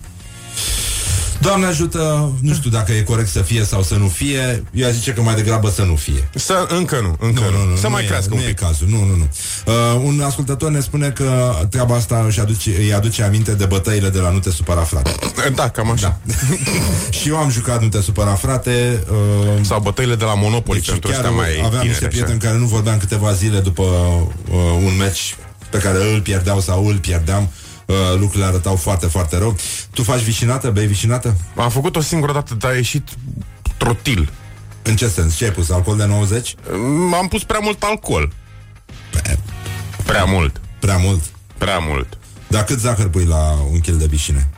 Doamne ajută, nu știu dacă e corect să fie sau să nu fie, eu aș zice că mai degrabă să nu fie. Să, încă nu, încă nu. nu, nu să nu mai e, crească nu un pic. E cazul, nu, nu, nu. Uh, un ascultător ne spune că treaba asta își aduce, îi aduce aminte de bătăile de la Nu te supăra frate. Da, cam așa. Da. [LAUGHS] și eu am jucat Nu te supăra frate. Uh, sau bătăile de la Monopoly deci pentru ăștia mai Aveam tineri, niște prieteni care nu vorbeam câteva zile după uh, un meci pe care îl pierdeau sau îl pierdeam uh, lucrurile arătau foarte, foarte rău. Tu faci vișinată? Bei vișinată? Am făcut o singură dată, dar a ieșit trotil. În ce sens? Ce ai pus? Alcool de 90? Mm, am pus prea mult alcool. Pe... Prea mult. Prea mult? Prea mult. Dar cât zahăr pui la un kil de vișine?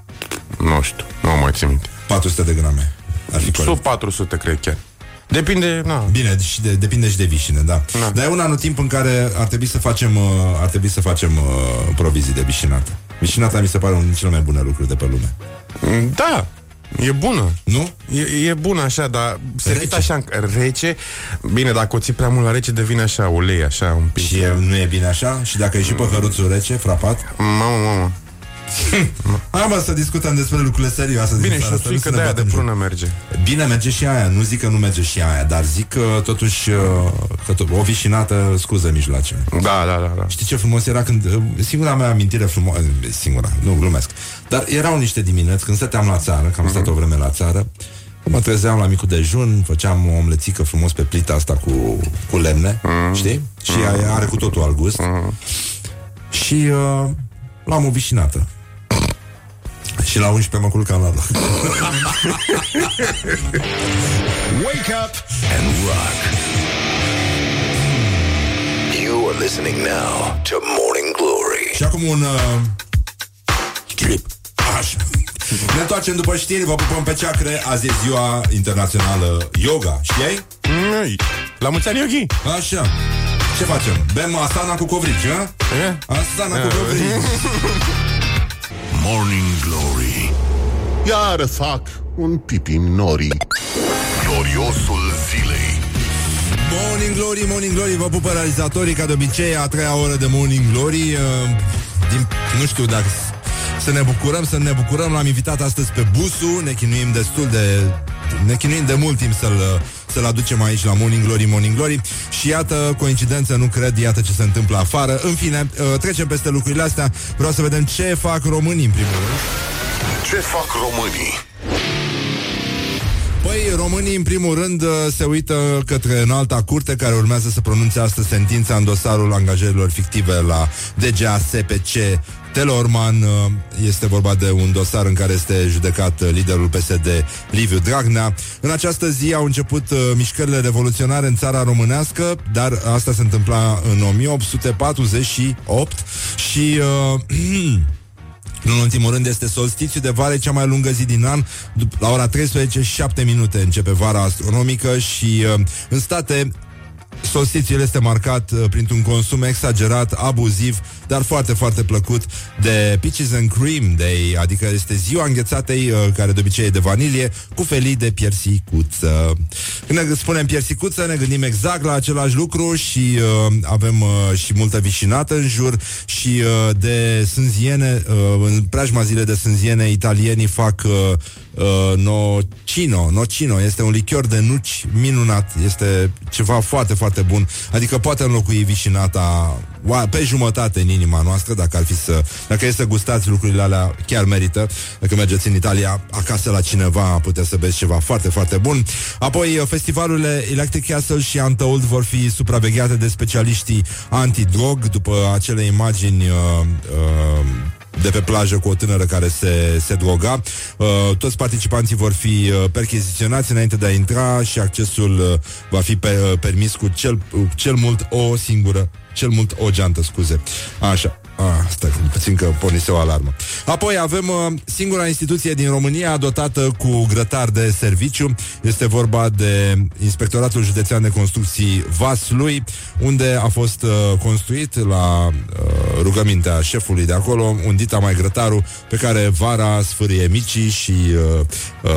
Nu știu, nu mai țin minte. 400 de grame. Ar fi Sub 400, cred chiar. Depinde, na. Bine, și de, depinde și de vișine, da. Na. Dar e un anotimp în care ar trebui să facem, uh, ar trebui să facem uh, provizii de vișinată. Vișinata mi se pare unul din cele mai bune lucruri de pe lume. Da, E bună. Nu? E, e bună așa, dar servit așa rece. Bine, dacă o ții prea mult la rece, devine așa ulei, așa un pic. Și e, nu e bine așa? Și dacă e și păhăruțul rece, frapat? Mamă, mamă. [LAUGHS] Hai mă să discutăm despre lucrurile serioase Bine, și o suică de aia de prună merge Bine, merge și aia, nu zic că nu merge și aia Dar zic că totuși uh, că to- O vișinată scuză mijloace Da, da, da, da Știi ce frumos era când uh, Singura mea amintire frumoasă Singura, nu glumesc Dar erau niște dimineți când stăteam la țară Că am stat o vreme la țară Mă trezeam la micul dejun, făceam o omlețică frumos pe plita asta cu, cu lemne, mm. știi? Și mm. are cu totul alt gust. Mm. Și uh, l-am o vișinată. Și la 11 mă culcam la loc. [LAUGHS] Wake up and rock. You are listening now to Morning Glory. Și acum un uh, clip. Așa. Ne întoarcem după știri, vă pupăm pe ceacre Azi e ziua internațională yoga Știai? Mm, la mulți ani, Yogi Așa Ce facem? Bem asana cu covrici, ha? E? Asana cu covrici [LAUGHS] Morning Glory. Iar fac un pipi nori. Gloriosul zilei. Morning Glory, Morning Glory Vă pupă realizatorii ca de obicei A treia oră de Morning Glory uh, din, Nu știu dacă să ne bucurăm, să ne bucurăm. L-am invitat astăzi pe Busu Ne chinuim destul de ne chinuim de mult timp să-l, să-l aducem aici la Morning Glory, Morning Glory. Și iată, coincidență, nu cred, iată ce se întâmplă afară. În fine, uh, trecem peste lucrurile astea. Vreau să vedem ce fac românii în primul rând. Ce fac românii? Păi, românii, în primul rând, uh, se uită către înalta curte care urmează să pronunțe astăzi sentința în dosarul angajărilor fictive la DGA SPC Telorman. Uh, este vorba de un dosar în care este judecat uh, liderul PSD Liviu Dragnea. În această zi au început mișcările revoluționare în țara românească, dar asta se întâmpla în 1848 și... Uh, [CLEARS THROAT] În ultimul rând este solstițiu de vare, cea mai lungă zi din an. La ora 13 7 minute începe vara astronomică și uh, în state Solstițiul este marcat uh, printr-un consum exagerat, abuziv, dar foarte, foarte plăcut de Peaches and Cream Day, adică este ziua înghețatei, uh, care de obicei e de vanilie, cu felii de piersicuță. Când ne spunem piersicuță, ne gândim exact la același lucru și uh, avem uh, și multă vișinată în jur și uh, de sânziene, uh, în preajma zile de sânziene, italienii fac uh, uh, nocino. Nocino este un lichior de nuci minunat. Este ceva foarte, foarte bun. Adică poate înlocui vișinata pe jumătate în inima noastră, dacă ar fi să... Dacă e să gustați lucrurile alea, chiar merită. Dacă mergeți în Italia, acasă la cineva, puteți să beți ceva foarte, foarte bun. Apoi, festivalurile Electric Castle și Untold vor fi supravegheate de specialiștii antidrog, după acele imagini uh, uh, de pe plajă cu o tânără care se, se droga. Uh, toți participanții vor fi uh, percheziționați înainte de a intra și accesul uh, va fi pe, uh, permis cu cel, uh, cel mult o singură, cel mult o geantă, scuze. Așa. Ah, stai puțin că pornise o alarmă. Apoi avem uh, singura instituție din România dotată cu grătar de serviciu. Este vorba de Inspectoratul Județean de Construcții Vaslui, unde a fost uh, construit la uh, rugămintea șefului de acolo un dita mai grătarul pe care vara sfârie micii și uh, uh,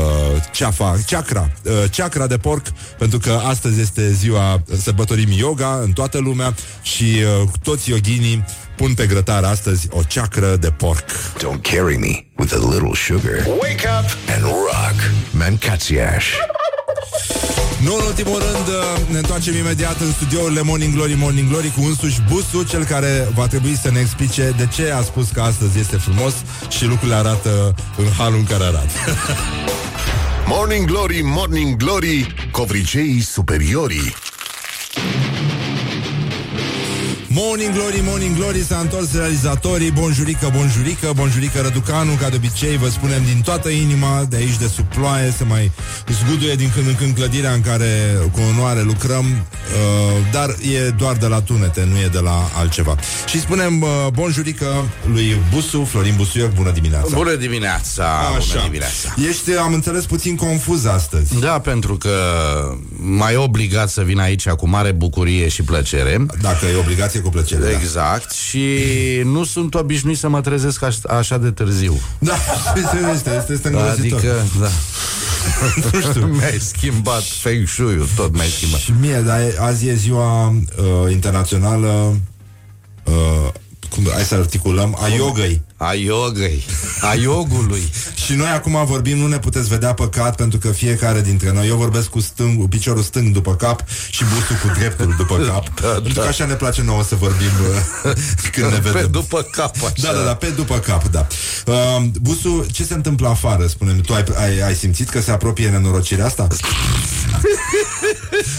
ceafa, ceacra, uh, ceacra de porc, pentru că astăzi este ziua sărbătorim yoga în toată lumea și uh, toți yoginii pun pe grătar astăzi o ceacră de porc. Don't carry me with a little sugar. Wake up and rock. Mancațiaș. Nu în ultimul rând, ne întoarcem imediat în studiourile Morning Glory, Morning Glory cu însuși Busu, cel care va trebui să ne explice de ce a spus că astăzi este frumos și lucrurile arată în halul în care arată. [LAUGHS] Morning Glory, Morning Glory Covriceii superiorii Morning Glory, Morning Glory S-a întors realizatorii. Bonjurică, bonjurică, bonjurică Răducanu Ca de obicei vă spunem din toată inima De aici de sub ploaie Se mai zguduie din când în când clădirea În care cu onoare lucrăm uh, Dar e doar de la tunete Nu e de la altceva. Și spunem uh, bonjurică lui Busu Florin Busuioc, bună dimineața. Bună dimineața, Așa. bună dimineața. Ești, am înțeles, puțin confuz astăzi. Da, pentru că mai obligat să vin aici cu mare bucurie și plăcere Dacă e obligație cu plăcere. Da. Exact. Și nu sunt obișnuit să mă trezesc aș, așa de târziu. Da, [LAUGHS] este, este, este, este îngrozitor. Adică, da. [LAUGHS] nu știu. [LAUGHS] Mi-ai schimbat feng shui-ul, tot mi-ai schimbat. Și mie, dar e- azi e ziua uh, internațională uh, cum, hai să articulăm, a yogăi. A yogăi, a yogului. Și noi acum vorbim, nu ne puteți vedea păcat pentru că fiecare dintre noi, eu vorbesc cu stâng, cu piciorul stâng după cap și busul cu dreptul după [LAUGHS] cap. Da, pentru da. că așa ne place nouă să vorbim uh, [LAUGHS] când ne Pe vedem. după cap, așa. Da, da, da, pe după cap, da. Uh, busul, ce se întâmplă afară, spune Tu ai, ai, ai simțit că se apropie nenorocirea asta? [LAUGHS]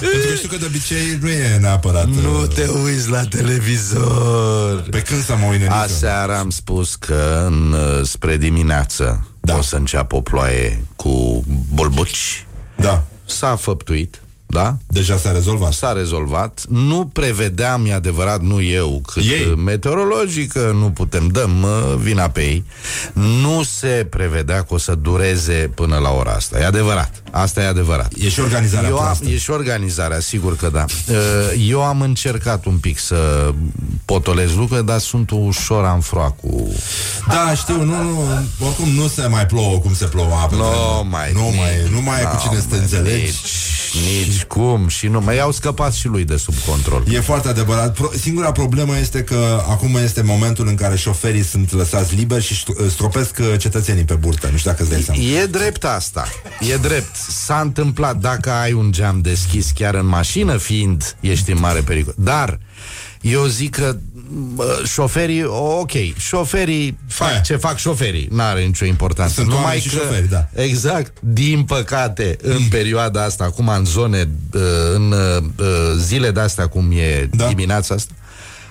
Pentru că știu că de obicei nu e neapărat... Nu uh, te uiți la televizor. Pe când să mă uit nenică? Aseară am spus că în, uh, spre dimineață Da. o să înceapă o ploaie cu bolbuci. Da, S-a făptuit, da? deja s-a rezolvat. S-a rezolvat. Nu prevedeam, e adevărat, nu eu, cât Ei. ei. meteorologică, nu putem, dăm uh, vina pe ei. Nu se prevedea că o să dureze până la ora asta. E adevărat. Asta e adevărat. E și organizarea Eu am, proastă. e și organizarea, sigur că da. Uh, Eu am încercat un pic să potolez lucrurile, dar sunt ușor amfroa cu... Da, știu, nu, nu, oricum nu se mai plouă cum se plouă pe Nu vremuri. mai, nu nici- mai, nu mai e cu cine să te înțelegi. Nici, nici cum și nu. Mai i-au scăpat și lui de sub control. E foarte adevărat. Pro- singura problemă este că acum este momentul în care șoferii sunt lăsați liberi și ștru- stropesc uh, cetățenii pe burtă. Nu știu dacă îți dai seama. E drept asta. E drept. S-a întâmplat dacă ai un geam deschis chiar în mașină, fiind ești în mare pericol. Dar eu zic că bă, șoferii, ok, șoferii fac Aia. ce fac șoferii, n-are nicio importanță. Sunt oameni și șoferi, da. Exact. Din păcate, în perioada asta, acum în zone, uh, în uh, zile de astea, cum e Da. dimineața asta,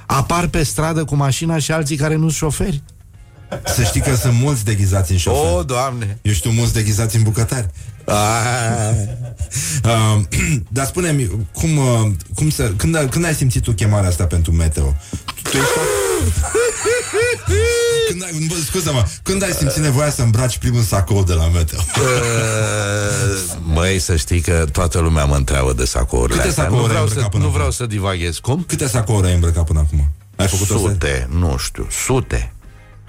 apar pe stradă cu mașina și alții care nu sunt șoferi. Să știi că sunt mulți deghizați în șoferi. O, Doamne! Eu știu mulți deghizați în bucătari. Ah. Uh, dar spune-mi, cum, uh, cum să, când, când ai simțit tu chemarea asta pentru meteo? Tu ești când ai, bă, scuză-mă, când ai simțit nevoia să îmbraci primul sacou de la meteo? Uh, Băi, să știi că toată lumea mă întreabă de sacourile Câte astea. sacouri Nu ai vreau, îmbrăcat să, până nu acum? vreau să divaghez. Cum? Câte sacouri ai îmbrăcat până acum? Ai făcut o Sute, nu știu, sute.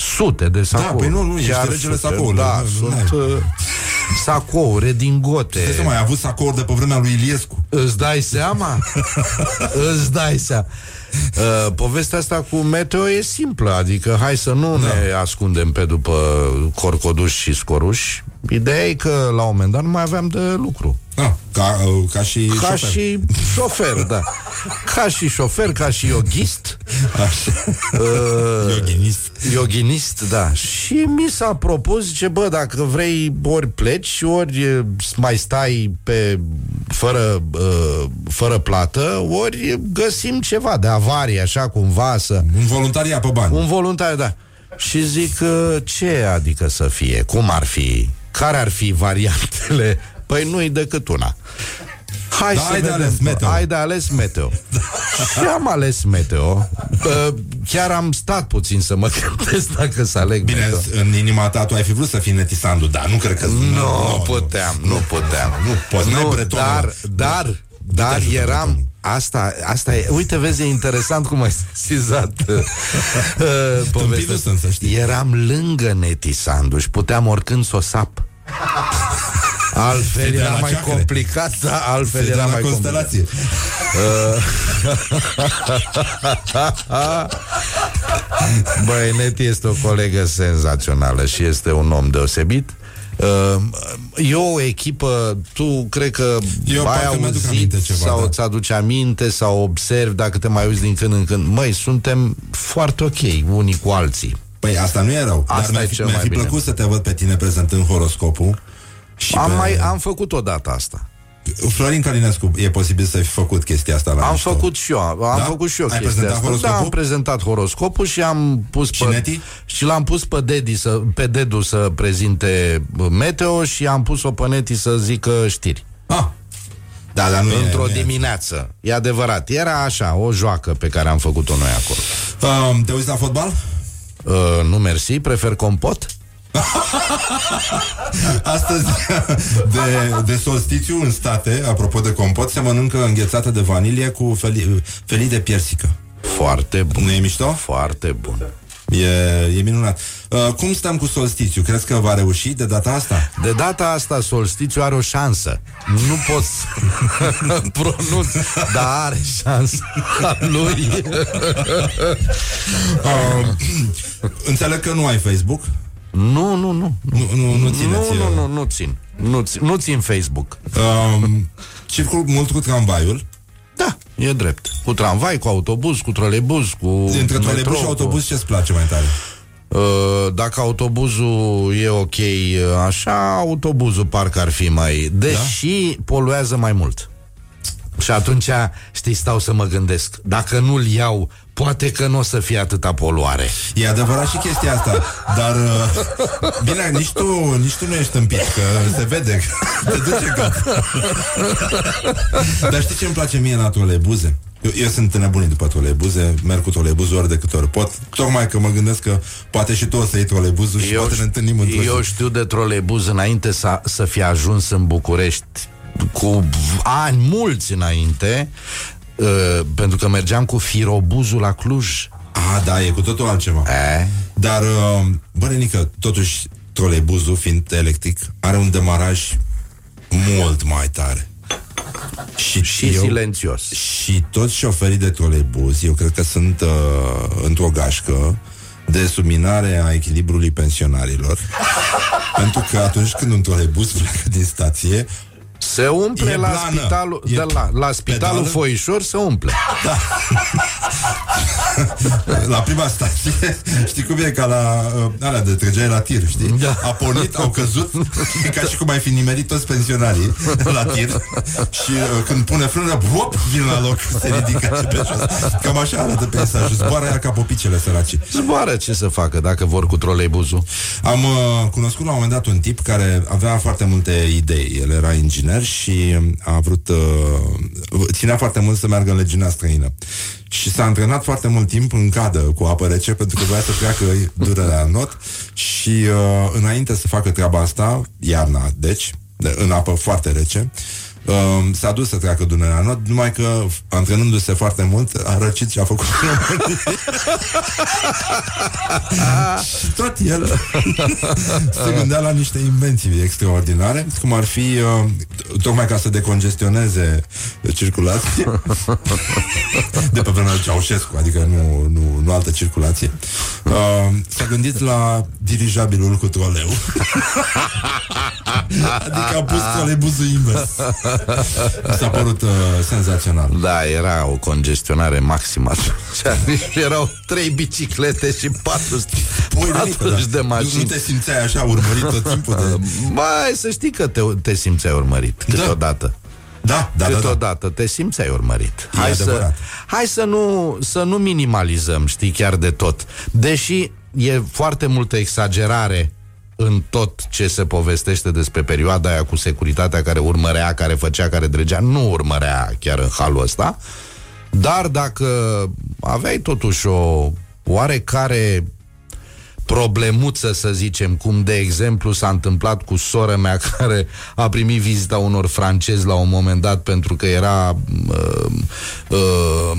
Sute de sacouri. păi nu, nu, ești Chiar regele sute, sacourilor. Da, Nu, nu sunt uh, sacouri, redingote. Stai să mai ai avut sacouri de pe vremea lui Iliescu. Îți dai seama? [LAUGHS] Îți dai seama. Uh, povestea asta cu meteo e simplă, adică hai să nu da. ne ascundem pe după corcoduși și scoruși. Ideea e că la un moment dat nu mai aveam de lucru. Ah, ca, uh, ca și Ca șofer. și șofer, da. Ca și șofer, ca și yoghist. Așa. Uh, Yoghinist. Yoghinist, da. Și mi s-a propus, zice, bă, dacă vrei, ori pleci, ori e, mai stai pe fără, uh, fără plată, ori găsim ceva de avarie, așa cumva să... Un voluntariat pe bani. Un voluntar, da. Și zic, uh, ce adică să fie? Cum ar fi? Care ar fi variantele? Păi nu-i decât una. Hai Da, să ai de vedem. ales meteo. Ai de ales meteo. [LAUGHS] Și am ales meteo. Uh, Chiar am stat puțin să mă gândesc dacă să aleg Bine, meteo. în inima ta tu ai fi vrut să fii netisandu, dar nu cred că... Nu puteam, nu puteam. Nu poți, n-ai bretonul. dar, dar, dar ajută eram bretonul. Asta, asta e, uite, vezi, e interesant cum ai sesizat [LAUGHS] uh, uh, povestea. sunt, să știi. Eram lângă Neti Sandu și puteam oricând să o sap. Altfel Fedea era la mai ceacre. complicat, da, altfel Fedea era la mai complicat. [LAUGHS] constelație. Băi, Neti este o colegă senzațională și este un om deosebit. Uh, E o echipă, tu cred că Eu ai parcă mi-aduc auzit aminte ceva, sau da. îți aduce aminte sau observi dacă te mai uiți din când în când. Măi, suntem foarte ok unii cu alții. Păi asta nu e rău. Asta dar mi-ar e fi, cel mi-ar mai fi bine. plăcut să te văd pe tine prezentând horoscopul. Și Am, pe... mai, am făcut odată asta. Florin Calinescu, e posibil să fi făcut chestia asta la Am mișto. făcut și eu, am Da? făcut și eu Ai chestia prezentat asta. horoscopul? Da, am prezentat horoscopul și am pus Și pe, Neti? și l-am pus pe Dedi să, pe Dedu să prezinte meteo și am pus-o pe Neti să zică știri. Ah. Da, dar nu Într-o e, nu e. dimineață. E adevărat. Era așa, o joacă pe care am făcut-o noi acolo. Um, te uiți la fotbal? Uh, nu mersi, prefer compot. [LAUGHS] Astăzi, de, de solstițiu în state, apropo de compot, se mănâncă înghețată de vanilie cu felii, felii de piersică. Foarte bun. Nu e mișto? Foarte bun. E, e minunat. Uh, cum stăm cu solstițiu? Crezi că va reuși de data asta? De data asta solstițiu are o șansă. Nu pot să [LAUGHS] pronunț, dar are șansă a lui. [LAUGHS] uh, înțeleg că nu ai Facebook? Nu, nu, nu. Nu, nu, nu țineți. Nu, nu, nu, nu țin. Nu, țin, nu țin Facebook. Uh, circul mult cu tramvaiul? Da, e drept. Cu tramvai, cu autobuz, cu trolebuz, cu Dintre metro, trolebuz și autobuz ce-ți place mai tare? Uh, dacă autobuzul e ok uh, așa, autobuzul parcă ar fi mai... Deși da? poluează mai mult. Și atunci, știi, stau să mă gândesc. Dacă nu-l iau, poate că nu o să fie atâta poluare. E adevărat și chestia asta, dar uh, bine, nici tu, nici tu nu ești împit, că se vede că te duce cap. dar știi ce îmi place mie la troleibuze? Eu, eu sunt nebunit după troleibuze, merg cu troleibuzul ori de câte ori pot, tocmai că mă gândesc că poate și tu o să iei troleibuzul și eu poate ne întâlnim într Eu știu de troleibuz înainte să, să fie ajuns în București cu ani mulți înainte, uh, pentru că mergeam cu firobuzul la Cluj. Ah, da, e cu totul altceva. E? Dar, uh, bă, totuși, troleibuzul, fiind electric, are un demaraj mult mai tare. Și, și eu, silențios. Și toți șoferii de troleibuz, eu cred că sunt uh, într-o gașcă de subminare a echilibrului pensionarilor. [LAUGHS] pentru că atunci când un troleibuz pleacă din stație, se umple la plană. spitalul, e de la, la spitalul pedală? Foișor se umple. Da. [LAUGHS] la prima stație, știi cum e ca la uh, alea de trăgeai la tir, știi? Da. A pornit, au căzut, e [LAUGHS] ca și cum ai fi nimerit toți pensionarii la tir și uh, când pune frână, hop, vin la loc, [LAUGHS] se ridică pe jos. Cam așa arată peisajul, zboară ea ca popicele săraci. Zboară ce să facă dacă vor cu troleibuzul. Am uh, cunoscut la un moment dat un tip care avea foarte multe idei. El era inginer și a vrut, uh, ținea foarte mult să meargă în legiunea străină. Și s-a antrenat foarte mult timp în cadă cu apă rece pentru că voia să treacă durerea în not și uh, înainte să facă treaba asta, iarna, deci, de, în apă foarte rece, uh, s-a dus să treacă Dunărea Not, numai că, antrenându-se foarte mult, a răcit și a făcut Și [LAUGHS] tot el [LAUGHS] se gândea la niște invenții extraordinare, cum ar fi, uh, tocmai ca să decongestioneze circulație, [LAUGHS] de pe vremea Ceaușescu, adică nu, nu, nu altă circulație, uh, s-a gândit la dirijabilul cu troleu. adică a pus troleibuzul invers. S-a părut uh, senzațional. Da, era o congestionare maximă. [LAUGHS] Erau trei biciclete și patru, Pui, patru da. de mașini. Nu te simțeai așa urmărit tot timpul? De... [LAUGHS] Mai să știi că te, te simțeai urmărit da. câteodată. Da, da, Câteodată da, da. te simțeai urmărit. Hai, să, hai să, nu, să nu minimalizăm, știi, chiar de tot. Deși e foarte multă exagerare în tot ce se povestește despre perioada aia cu securitatea care urmărea, care făcea, care dregea, nu urmărea chiar în halul ăsta, dar dacă aveai totuși o oarecare problemuță, să zicem, cum de exemplu s-a întâmplat cu sora mea [LAUGHS] care a primit vizita unor francezi la un moment dat pentru că era uh, uh,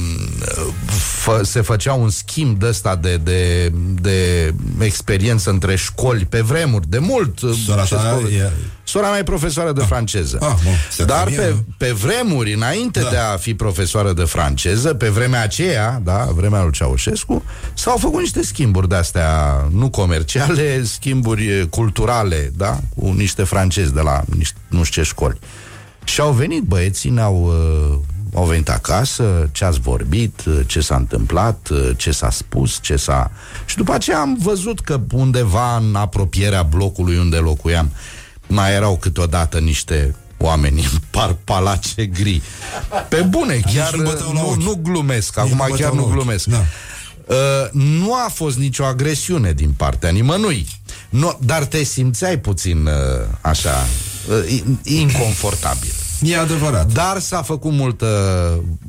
fă, se făcea un schimb de ăsta de, de, de experiență între școli pe vremuri, de mult. Sora ta e... Sora mea e profesoară de ah. franceză. Ah, bă, Dar pe, pe vremuri, înainte da. de a fi profesoară de franceză, pe vremea aceea, da, vremea lui Ceaușescu, s-au făcut niște schimburi de-astea nu comerciale, [LAUGHS] schimburi culturale, da, cu niște francezi de la niște, nu știu ce școli. Și au venit băieții, ne-au uh, au venit acasă, ce ați vorbit, ce s-a întâmplat, ce s-a spus, ce s-a... Și după aceea am văzut că undeva în apropierea blocului unde locuiam mai erau câteodată niște oameni în par palace gri. Pe bune, chiar nu, nu glumesc, acum chiar nu glumesc. Da. Uh, nu a fost nicio agresiune din partea nimănui. Nu, dar te simțeai puțin uh, așa, uh, inconfortabil. E adevărat. Dar s-a făcut multă,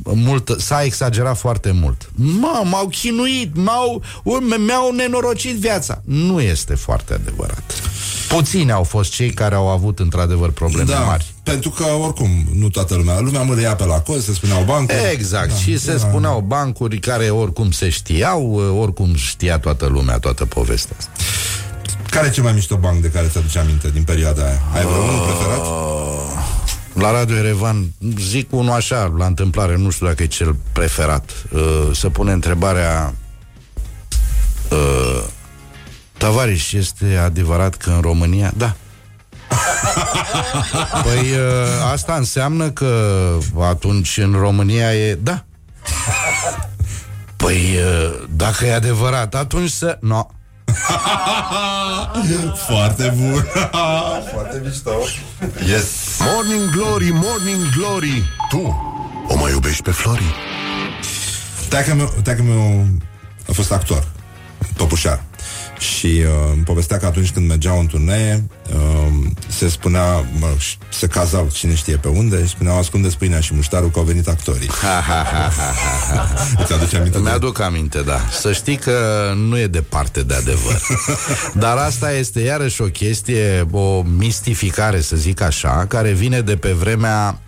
multă s-a exagerat foarte mult. Mă, m-au chinuit, m-au, mi-au nenorocit viața. Nu este foarte adevărat. Puțini au fost cei care au avut într-adevăr probleme Da, mari. pentru că oricum nu toată lumea, lumea mărea pe la cozi, se spuneau bancuri. Exact, Da, și se era- spuneau bancuri care oricum se știau, oricum știa toată lumea toată povestea asta. Care e cel mai mișto banc de care ți-aduce aminte din perioada aia? Ai vreo unul preferat? La Radio Erevan, zic unul așa, la întâmplare, nu știu dacă e cel preferat. Uh, să pune întrebarea uh, Tavariș, este adevărat că în România... Da. [LAUGHS] păi uh, asta înseamnă că atunci în România e... Da. Păi uh, dacă e adevărat, atunci să... No. Foarte bun. Foarte mișto. Yes. Morning Glory, Morning Glory Tu o mai iubești pe Flori? Taică meu, taică meu a fost actor, topușar. Și uh, îmi povestea că atunci când mergeau în turnee, uh, se spunea, mă, rog, și se cazau cine știe pe unde, și spuneau, ascundeți pâinea și muștarul că au venit actorii. Îți aduce aminte? de- Mi-aduc aminte, da. Să știi că nu e departe de adevăr. [LAUGHS] Dar asta este iarăși o chestie, o mistificare, să zic așa, care vine de pe vremea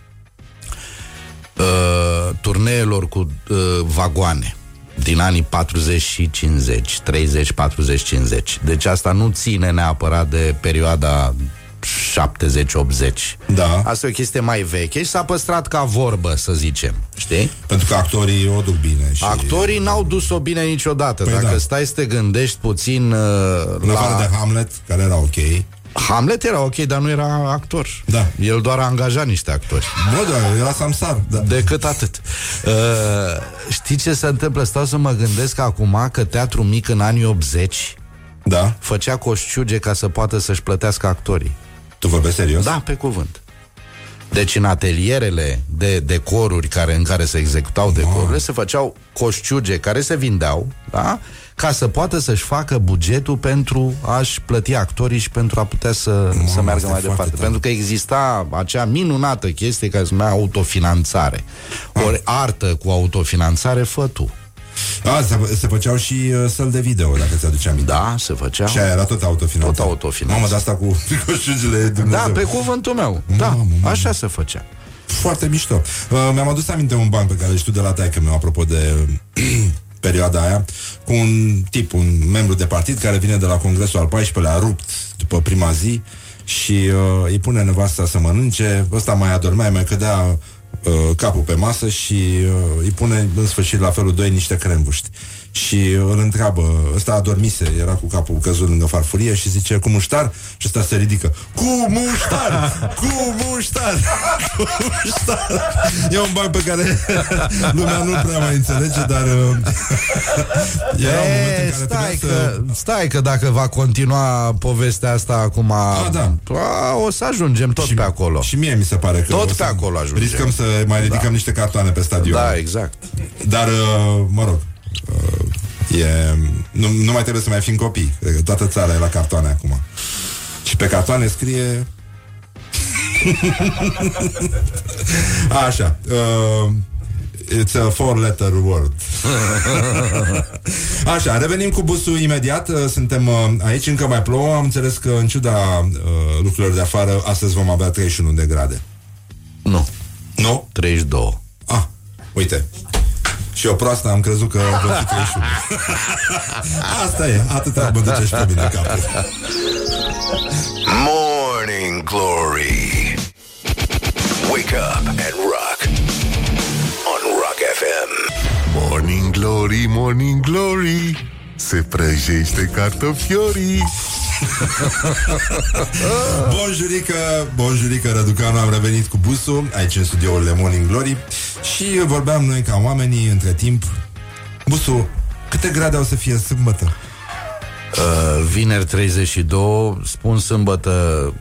uh, turneelor cu uh, vagoane din anii 40 și 50, 30, 40, 50. Deci asta nu ține neapărat de perioada 70-80. Da. Asta e o chestie mai veche și s-a păstrat ca vorbă, să zicem. Știi? Pentru că actorii o duc bine. Și... Actorii n-au dus-o bine niciodată. Păi Dacă da. stai să te gândești puțin uh, În afară la... de Hamlet, care era ok. Hamlet era ok, dar nu era actor. Da. El doar a angajat niște actori. Bă, da, era Samsar. Da. Decât atât. Uh, știi ce se întâmplă? Stau să mă gândesc acum că teatru mic în anii 80 da. făcea coșciuge ca să poată să-și plătească actorii. Tu vorbești serios? Da, pe cuvânt. Deci în atelierele de decoruri care, în care se executau decorurile se făceau coșciuge care se vindeau, da? Ca să poată să-și facă bugetul pentru a-și plăti actorii și pentru a putea să, să meargă asta e mai foarte departe. tare. Pentru că exista acea minunată chestie care se numea autofinanțare. Ori artă cu autofinanțare fă tu. A, se, se făceau și uh, săl de video, dacă ți-aduce aminte. Da, se făcea. Și aia era tot autofinanțat. Tot autofinanțat. Mamă, de asta cu coșugile Da, Dumnezeu. pe cuvântul meu. Da, Mamă, mamă. așa se făcea. Foarte mișto. Uh, mi-am adus aminte un banc pe care îl știu de la taică meu, apropo de perioada aia, cu un tip, un membru de partid care vine de la congresul al 14-lea, rupt după prima zi și uh, îi pune nevasta să mănânce, ăsta mai adormea, mai cădea uh, capul pe masă și uh, îi pune în sfârșit la felul 2 niște crembuști. Și îl întreabă, ăsta adormise, era cu capul căzut lângă farfurie și zice, cu muștar? Și ăsta se ridică, cu muștar! Cu muștar! [LAUGHS] Cu muștar! E un banc pe care [LAUGHS] lumea nu prea mai înțelege, dar uh, [LAUGHS] era un moment în E, care stai, trebuia să... că, stai că dacă va continua povestea asta acum A, da. a, O să ajungem tot și, pe acolo Și mie mi se pare că Tot o să pe acolo ajungem. Riscăm să mai ridicăm Da. niște cartoane pe stadion. Da, exact Dar, uh, mă rog, uh, e, nu, nu mai trebuie să mai fim copii. Cred că toată țara e la cartoane acum. Și pe cartoane scrie... [LAUGHS] Așa. Uh, It's a four-letter word. [LAUGHS] Așa, revenim cu busul imediat. Uh, Suntem uh, aici, încă mai plouă. Am înțeles că, în ciuda uh, lucrurilor de afară, astăzi vom avea 31 de grade. Nu, Nu? 32 Ah, uite. Și eu proastă am crezut că vor fi 31. [LAUGHS] Asta e, atâta mă duce și pe mine capul. Morning Glory. Wake up and rock. On Rock FM. Morning Glory, Morning Glory Se prăjește cartofiorii [LAUGHS] Bonjurică, bonjurică Răducanu, am revenit cu busul aici în studiourile Morning Glory și vorbeam noi ca oamenii între timp. Busul, câte grade au să fie sâmbătă? uh, Vineri 32 Spun sâmbătă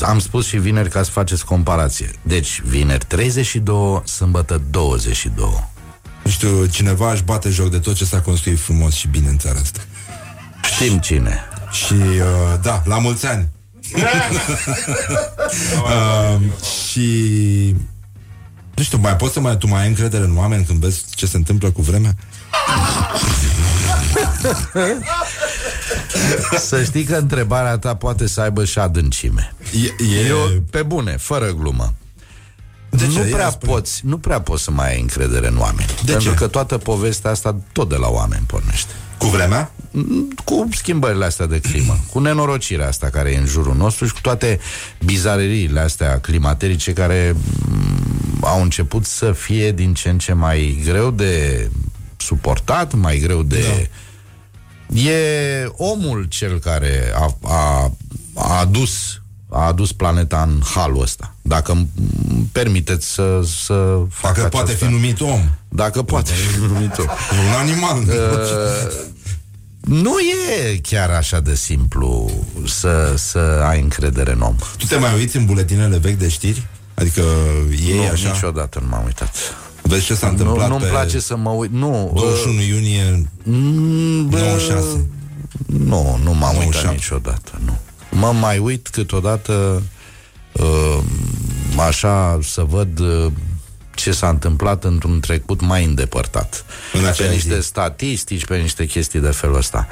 Am spus și vineri ca să faceți comparație Deci vineri 32 Sâmbătă 22 Nu știu, cineva își bate joc de tot ce s-a construit frumos și bine în țara asta. Știm cine Și, uh, da, la mulți ani. uh, [LAUGHS] [LAUGHS] și nu știu, mai poți să mai, tu mai ai încredere în oameni când vezi ce se întâmplă cu vremea? Să știi că întrebarea ta poate să aibă și adâncime. E, e... Eu, pe bune, fără glumă. De nu ce? Ia prea spune. poți, nu prea poți să mai ai încredere în oameni. De pentru ce? că toată povestea asta tot de la oameni pornește. Cu vremea? Cu schimbările astea de climă, cu nenorocirea asta care e în jurul nostru și cu toate bizareriile astea climaterice care m, au început să fie din ce în ce mai greu de suportat, mai greu de... Da. E omul cel care a, a, a adus a adus planeta în halul ăsta. Dacă îmi permiteți să, să fac Dacă poate această- fi numit om. Dacă poate fi numit om. E un animal. [LAUGHS] Uh, Nu e chiar așa de simplu să, să ai încredere în om. Tu te mai uiți în buletinele vechi de știri? Adică ei nu, așa? niciodată nu m-am uitat. Vezi ce s-a Nu, întâmplat nu-mi pe place să mă uit. Nu, 21 iunie mm, bă, 96. Nu, nu m-am 97. uitat niciodată. Nu. Mă mai uit câteodată uh, așa să văd uh, ce s-a întâmplat într-un trecut mai îndepărtat. În pe acea niște zi. statistici, pe niște chestii de felul ăsta.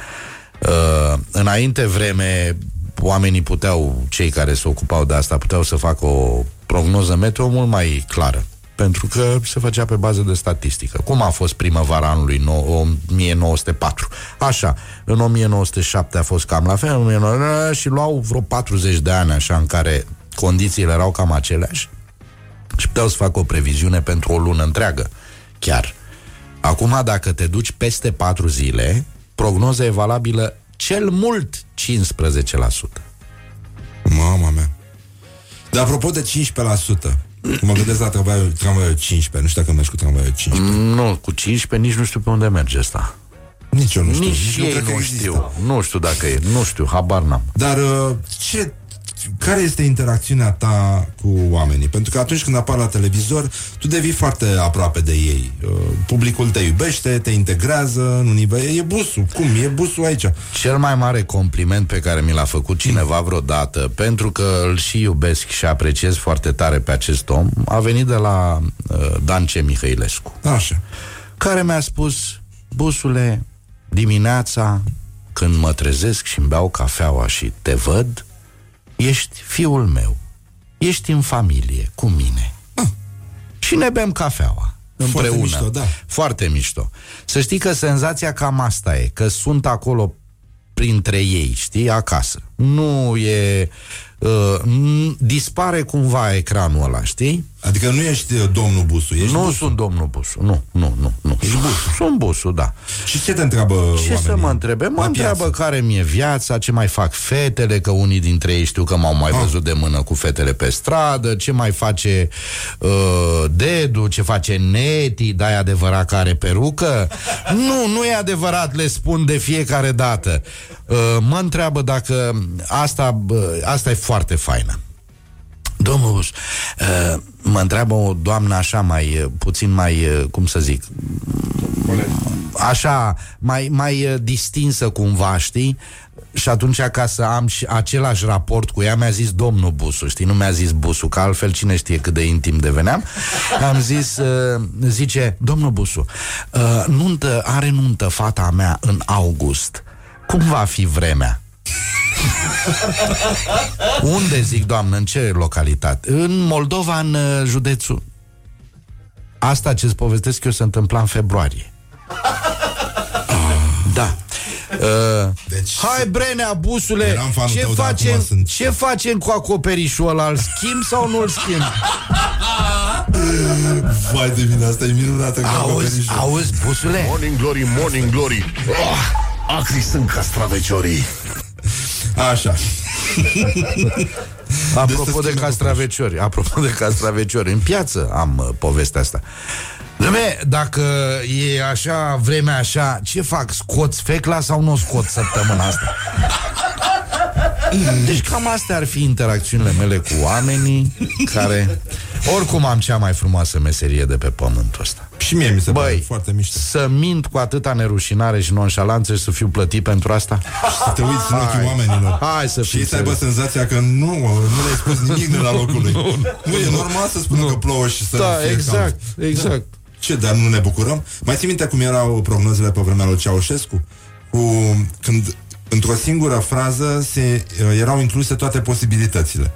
Uh, înainte vreme, oamenii puteau, cei care se ocupau de asta, puteau să facă o prognoză meteo mult mai clară. Pentru că se făcea pe bază de statistică. Cum a fost primăvara anului nou- 1904? Așa, în 1907 a fost cam la fel, în 1900 și luau vreo 40 de ani așa în care condițiile erau cam aceleași și puteau să facă o previziune pentru o lună întreagă, chiar. Acum, dacă te duci peste 4 zile, prognoza e valabilă cel mult 15%. Mama mea. Dar apropo de 15%, mă gândesc la tramvaiul, tramvaiul 15, nu știu dacă mergi cu tramvaiul 15. Nu, cu 15 nici nu știu pe unde merge asta. Nici eu nu știu. Nici ei cred că nu există. știu. Nu știu dacă e, nu știu, habar n-am. Dar uh, ce, care este interacțiunea ta cu oamenii? Pentru că atunci când apar la televizor, tu devii foarte aproape de ei. Uh, publicul te iubește, te integrează în univers. E busul. Cum? E busul aici. Cel mai mare compliment pe care mi l-a făcut cineva vreodată, pentru că îl și iubesc și apreciez foarte tare pe acest om, a venit de la uh, Dan C. Mihăilescu. Așa. care mi-a spus, busule, dimineața, când mă trezesc și îmi beau cafeaua și te văd, ești fiul meu. Ești în familie, cu mine. Ah. Și ne bem cafeaua. Împreună. mișto, da. Foarte mișto. Să știi că senzația cam asta e, că sunt acolo printre ei, știi, acasă. Nu e... Uh, n- dispare cumva ecranul ăla, știi? Adică nu ești uh, domnul Busu, ești Nu Busu. sunt domnul Busu, nu, nu, nu, nu. Ești Busu. Sunt Busu, da. Și ce te întreabă Ce oamenii? să mă întrebe? Mă La întreabă piață. care mi-e viața, ce mai fac fetele, că unii dintre ei știu că m-au mai Ah. văzut de mână cu fetele pe stradă, ce mai face uh, Dedu, ce face Neti, da, e adevărat că are perucă? nu, nu e adevărat, le spun de fiecare dată. Uh, mă întreabă dacă asta, uh, asta e foarte faină. Domnul, Buș, uh, mă întreabă o doamnă așa mai, uh, puțin mai, uh, cum să zic, așa, mai, mai uh, distinsă cumva, știi? Și atunci, ca să am și același raport cu ea, mi-a zis domnul Busu, știi? Nu mi-a zis Busu, că altfel cine știe cât de intim deveneam. Am zis, uh, zice, domnul Busu, uh, nuntă, are nuntă fata mea în august. Cum va fi vremea? [LAUGHS] Unde, zic, doamnă, în ce localitate? În Moldova, în uh, județul. Asta ce-ți povestesc eu se întâmpla în februarie. Da. Uh, Deci- hai Brenea, busule, Eram fanul ce tău, dar facem, acum sunt- ce facem cu acoperișul ăla? Îl schimb sau nu îl schimb? [LAUGHS] Vai de mine, asta e minunată. ca Auzi, acoperișul. auzi, busule? Morning glory, morning glory oh, Acri sunt castraveciorii Așa. [LAUGHS] Apropo de schimbe castraveciori, apropo de castraveciori, în piață am uh, povestea asta. Dă-me, dacă e așa, vremea așa, ce fac? Scoți fecla sau nu o scot săptămâna asta? [LAUGHS] Deci cam astea ar fi interacțiunile mele cu oamenii care... Oricum am cea mai frumoasă meserie de pe pământul ăsta. Și mie mi se pare Băi, foarte mișto. să mint cu atâta nerușinare și nonșalanță și să fiu plătit pentru asta? Să te uiți în ochii Hai. oamenilor. Hai să Și fii ei să aibă serios. senzația că nu, nu le-ai spus nimic de la locul lui. [LAUGHS] Nu, e normal să spună că plouă și să Da, fie exact, cald. exact. Ce, dar nu ne bucurăm? Mai ții minte cum erau prognozele pe vremea lui Ceaușescu? Cu, când într-o singură frază se, uh, erau incluse toate posibilitățile.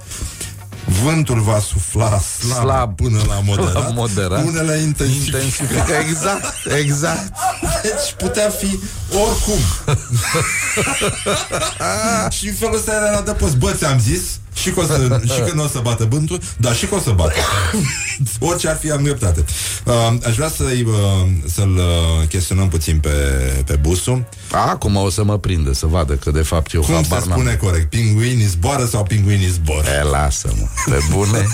Vântul va sufla slab, Slab. până la moderat, La moderat. unele intensifică. Intensifică, exact, exact. Deci putea fi oricum. [LAUGHS] și în felul ăsta era la dăpost. Bă, ți-am zis și că, o să, și că nu o să bată bântul, dar și că o să bată. [LAUGHS] Orice ar fi, am dreptate. Uh, aș vrea să-i, uh, să-l uh, chestionăm puțin pe, pe Busu. Acum o să mă prindă să vadă că de fapt eu Cum se habar n-am. spune corect? Pinguinii zboară sau pinguinii zbor? E, lasă-mă, pe bune [LAUGHS]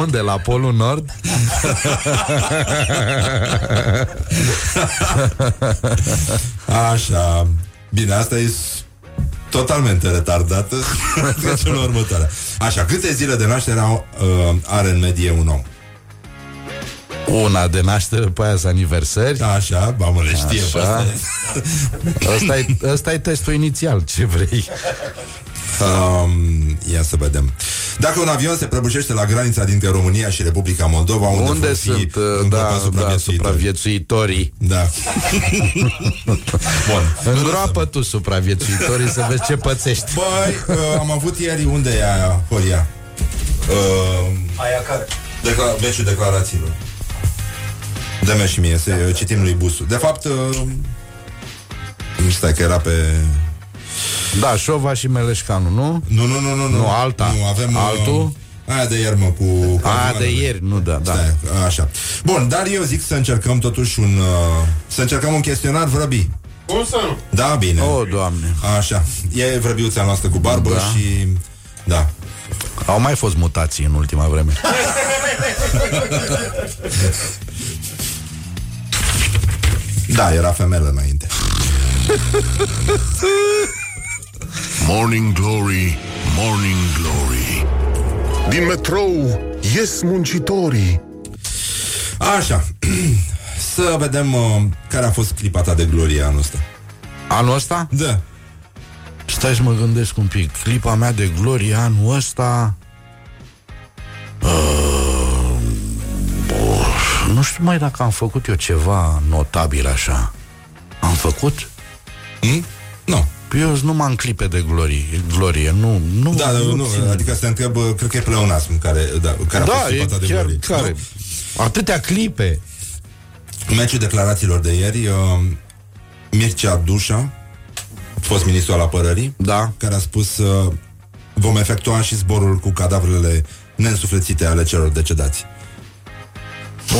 Unde? La Polul Nord? Așa. Bine, asta e s- totalmente retardată. [LAUGHS] Trecem la următoarea. Așa, câte zile de naștere au, uh, are în medie un om? Una de naștere, după aia sunt aniversări Așa, ba mă le știe pe Așa. astea. Ăsta e, ăsta e testul inițial, ce vrei Um, ia să vedem. Dacă un avion se prăbușește la granița dintre România și Republica Moldova, unde, Unde vor fi sunt, uh, îngropați da, da, supraviețuitorii? supraviețuitorii Da. [LAUGHS] Bun. Îngroapă tu supraviețuitorii să vezi ce pățești Băi, uh, am avut ieri unde e aia, Horia? Uh, Aia care? decla- meciul declarațiilor. Dă-mi și mie, să uh, citim lui Busu. De fapt, uh, stai că era pe... Da, Șova și Meleșcanu, nu? Nu, nu, nu, nu. Nu, alta. Nu, avem... uh, Altul? Aia de ieri, mă, cu... cu A, de avioanele. ieri, nu, da, da Stai, așa. Bun, dar eu zic să încercăm totuși un... Uh, să încercăm un chestionar vrăbi. Cum să nu? Da, bine. O, Doamne Așa. E vrăbiuța noastră cu barbă Da. și... Da. Au mai fost mutații în ultima vreme Da, era femelă înainte. [LAUGHS] Morning Glory, Morning Glory Din metrou ies muncitorii Așa. [CLEARS THROAT] să vedem uh, care a fost clipa ta de glorie anul ăsta. Anul ăsta? Da. Stai să mă gândesc un pic Clipa mea de glorie anul ăsta uh, uh, Nu știu mai dacă am făcut eu ceva notabil așa Am făcut? Hmm? Nu. Eu nu m-am clipe de glorie, glorie nu, nu, Da, nu, nu, țin. adică să te întreb, uh, cred că e pleonasm care, da, care a Da, fost e clipa ta de chiar glorie. care Atâtea clipe În Meciul declarațiilor de ieri, uh, Mircea Dușa, fost ministru al apărării, Da care a spus uh, vom efectua și zborul cu cadavrele neînsuflețite ale celor decedați.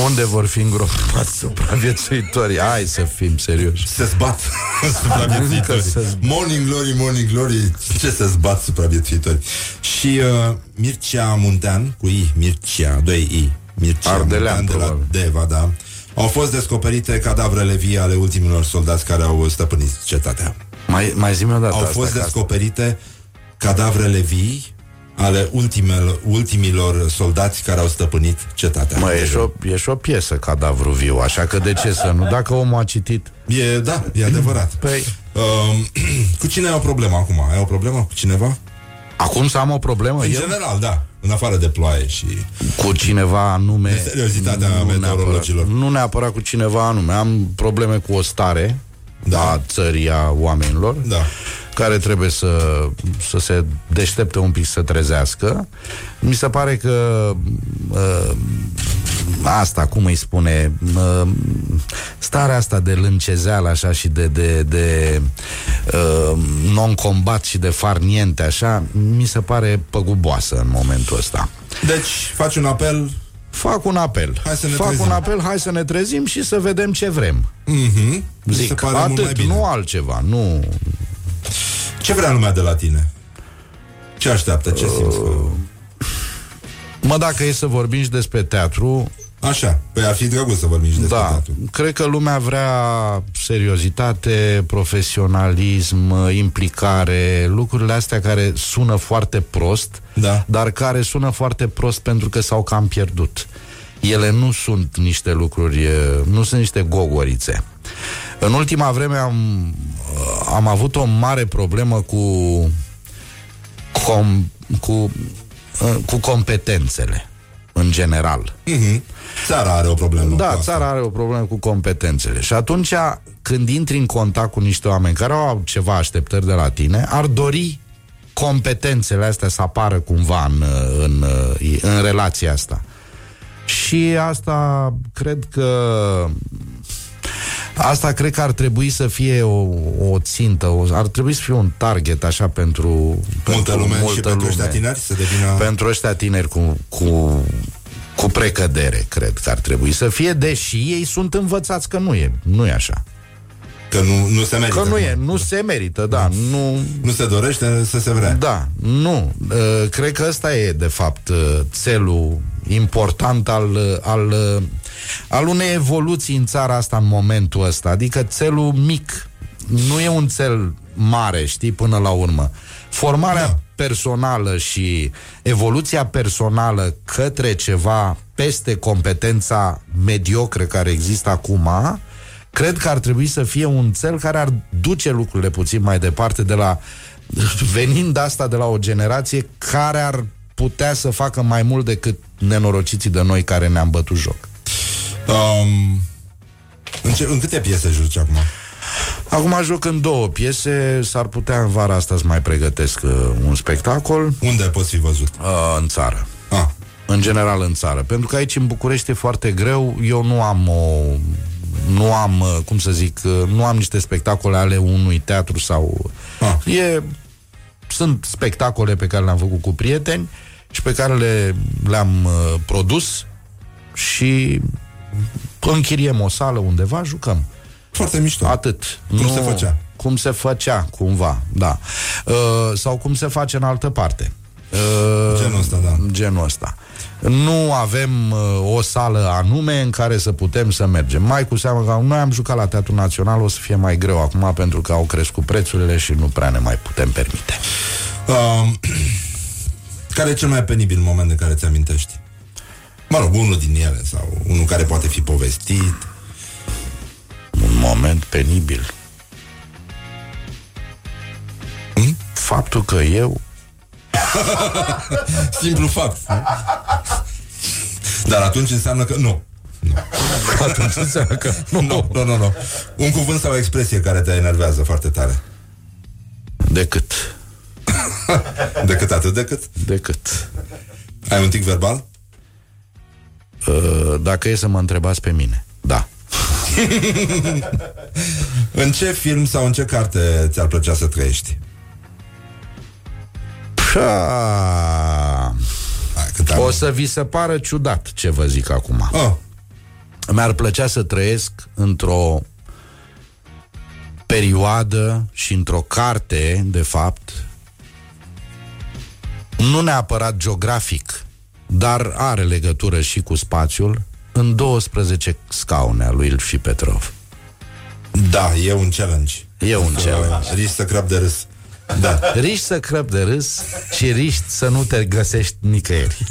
Unde vor fi îngropați supraviețuitorii? Hai să fim serioși Se zbat [LAUGHS] supraviețuitorii. Că se- Morning glory, morning glory, ce se zbat supraviețuitorii. Și uh, Mircea Muntean, cu I, Mircea, 2 I, Mircea Ardelean, Muntean de la probabil. Deva, da. Au fost descoperite cadavrele vii ale ultimilor soldați care au stăpânit cetatea. Mai, mai zi-mi o dată Au asta, fost ca- descoperite cadavrele vii ale ultimel, ultimilor soldați care au stăpânit cetatea. Mă, e și, o, e și o piesă cadavru viu, așa că de ce să nu? Dacă omul a citit... E, da, e adevărat. Păi, Um, [CLEARS THROAT] cu cine ai o problemă acum? Ai o problemă cu cineva? acum să am o problemă În eu? general, da. În afară de ploaie și... Cu cineva anume... De seriozitatea nu meteorologilor. Neapărat, nu neapărat cu cineva anume. Am probleme cu o stare Da. a țării, a oamenilor, Da. Care trebuie să, să se deștepte un pic, să trezească. Mi se pare că uh, asta, cum îi spune, uh, starea asta de lâncezeală așa și de, de, de uh, non-combat și de farniente așa, mi se pare păguboasă în momentul ăsta. Deci, faci un apel... Fac un apel. Hai să ne Fac trezim. un apel, hai să ne trezim și să vedem ce vrem. Mm-hmm. Mi se Zic, pare mult mai atât, bine. nu altceva, nu... Ce vrea lumea de la tine? Ce așteaptă? Ce simți? că- Mă, dacă e să vorbim și despre teatru, Așa, păi ar fi drăguț să vorbim și despre da, teatru. cred că lumea vrea seriozitate, profesionalism, implicare, lucrurile astea care sună foarte prost, Da. dar care sună foarte prost pentru că s-au cam pierdut. Ele nu sunt niște lucruri, e, nu sunt niște gogorițe. În ultima vreme am, am avut o mare problemă cu com, cu, cu competențele în general. Mm-hmm. Țara are o problemă. cu Da, asta. țara are o problemă cu competențele. Și atunci, când intri în contact cu niște oameni care au ceva așteptări de la tine, ar dori competențele astea să apară cumva în, în, în relația asta. Și asta cred că Asta cred că ar trebui să fie o, o țintă, o, ar trebui să fie un target așa pentru multă pentru lume multă și pentru lume. ăștia tineri să devină... Pentru ăștia tineri cu, cu, cu precădere, cred că ar trebui să fie, deși ei sunt învățați că nu e, nu e așa. Că nu, nu se merită. Că nu e, nu se merită, da, nu... Nu se dorește să se vrea. Da, nu. Uh, Cred că ăsta e, de fapt, uh, țelul important al, uh, al, uh, al unei evoluții în țara asta în momentul ăsta. Adică țelul mic. Nu e un țel mare, știi, până la urmă. Formarea Da. personală și evoluția personală către ceva peste competența mediocră care există acum, cred că ar trebui să fie un țel care ar duce lucrurile puțin mai departe de la venind asta de la o generație care ar putea să facă mai mult decât nenorociții de noi care ne-am bătut joc. Um, în, ce, în câte piese joci acum? Acum joc în două piese, s-ar putea în vara asta să mai pregătesc uh, un spectacol Unde poți fi văzut? uh, în țară. Ah, În general în țară. Pentru că aici în București e foarte greu. Eu nu am o... Nu am, uh, cum să zic, uh, nu am niște spectacole ale unui teatru sau... Ah. E, sunt spectacole pe care le-am făcut cu prieteni și pe care le, le-am uh, produs și închiriem o sală undeva, jucăm. foarte mișto. Atât. Cum se făcea? Cum se făcea, cumva, da. Uh, sau cum se face în altă parte. Uh, Genul ăsta, da. Genul ăsta. Nu avem uh, o sală anume în care să putem să mergem. Mai cu seamă că noi am jucat la Teatrul Național, o să fie mai greu acum pentru că au crescut prețurile și nu prea ne mai putem permite. Um, [CLEARS THROAT] care e cel mai penibil moment de care ți amintești? Mă rog, unul din ele sau unul care poate fi povestit. Un moment penibil. Hmm? Faptul că eu [LAUGHS] Simplu fapt. nu? Dar atunci înseamnă că nu. [LAUGHS] atunci înseamnă că [LAUGHS] Nu, nu, nu, nu, nu. Un cuvânt sau o expresie care te enervează foarte tare. decât Decât atât, decât. decât Ai un tic verbal? Uh, dacă e să mă întrebați pe mine. Da. [LAUGHS] În ce film sau în ce carte ți-ar plăcea să trăiești? Pșa. Hai, cât am... O să vi se pară ciudat ce vă zic acum. Oh, Mi-ar plăcea să trăiesc într-o perioadă și într-o carte, de fapt, nu neapărat geografic, dar are legătură și cu spațiul, în 12 scaune a lui Ilfi Petrov. da, e un challenge. E un challenge. Risc să crăp de râs. Da, Riști să crăp de râs și riști să nu te găsești nicăieri.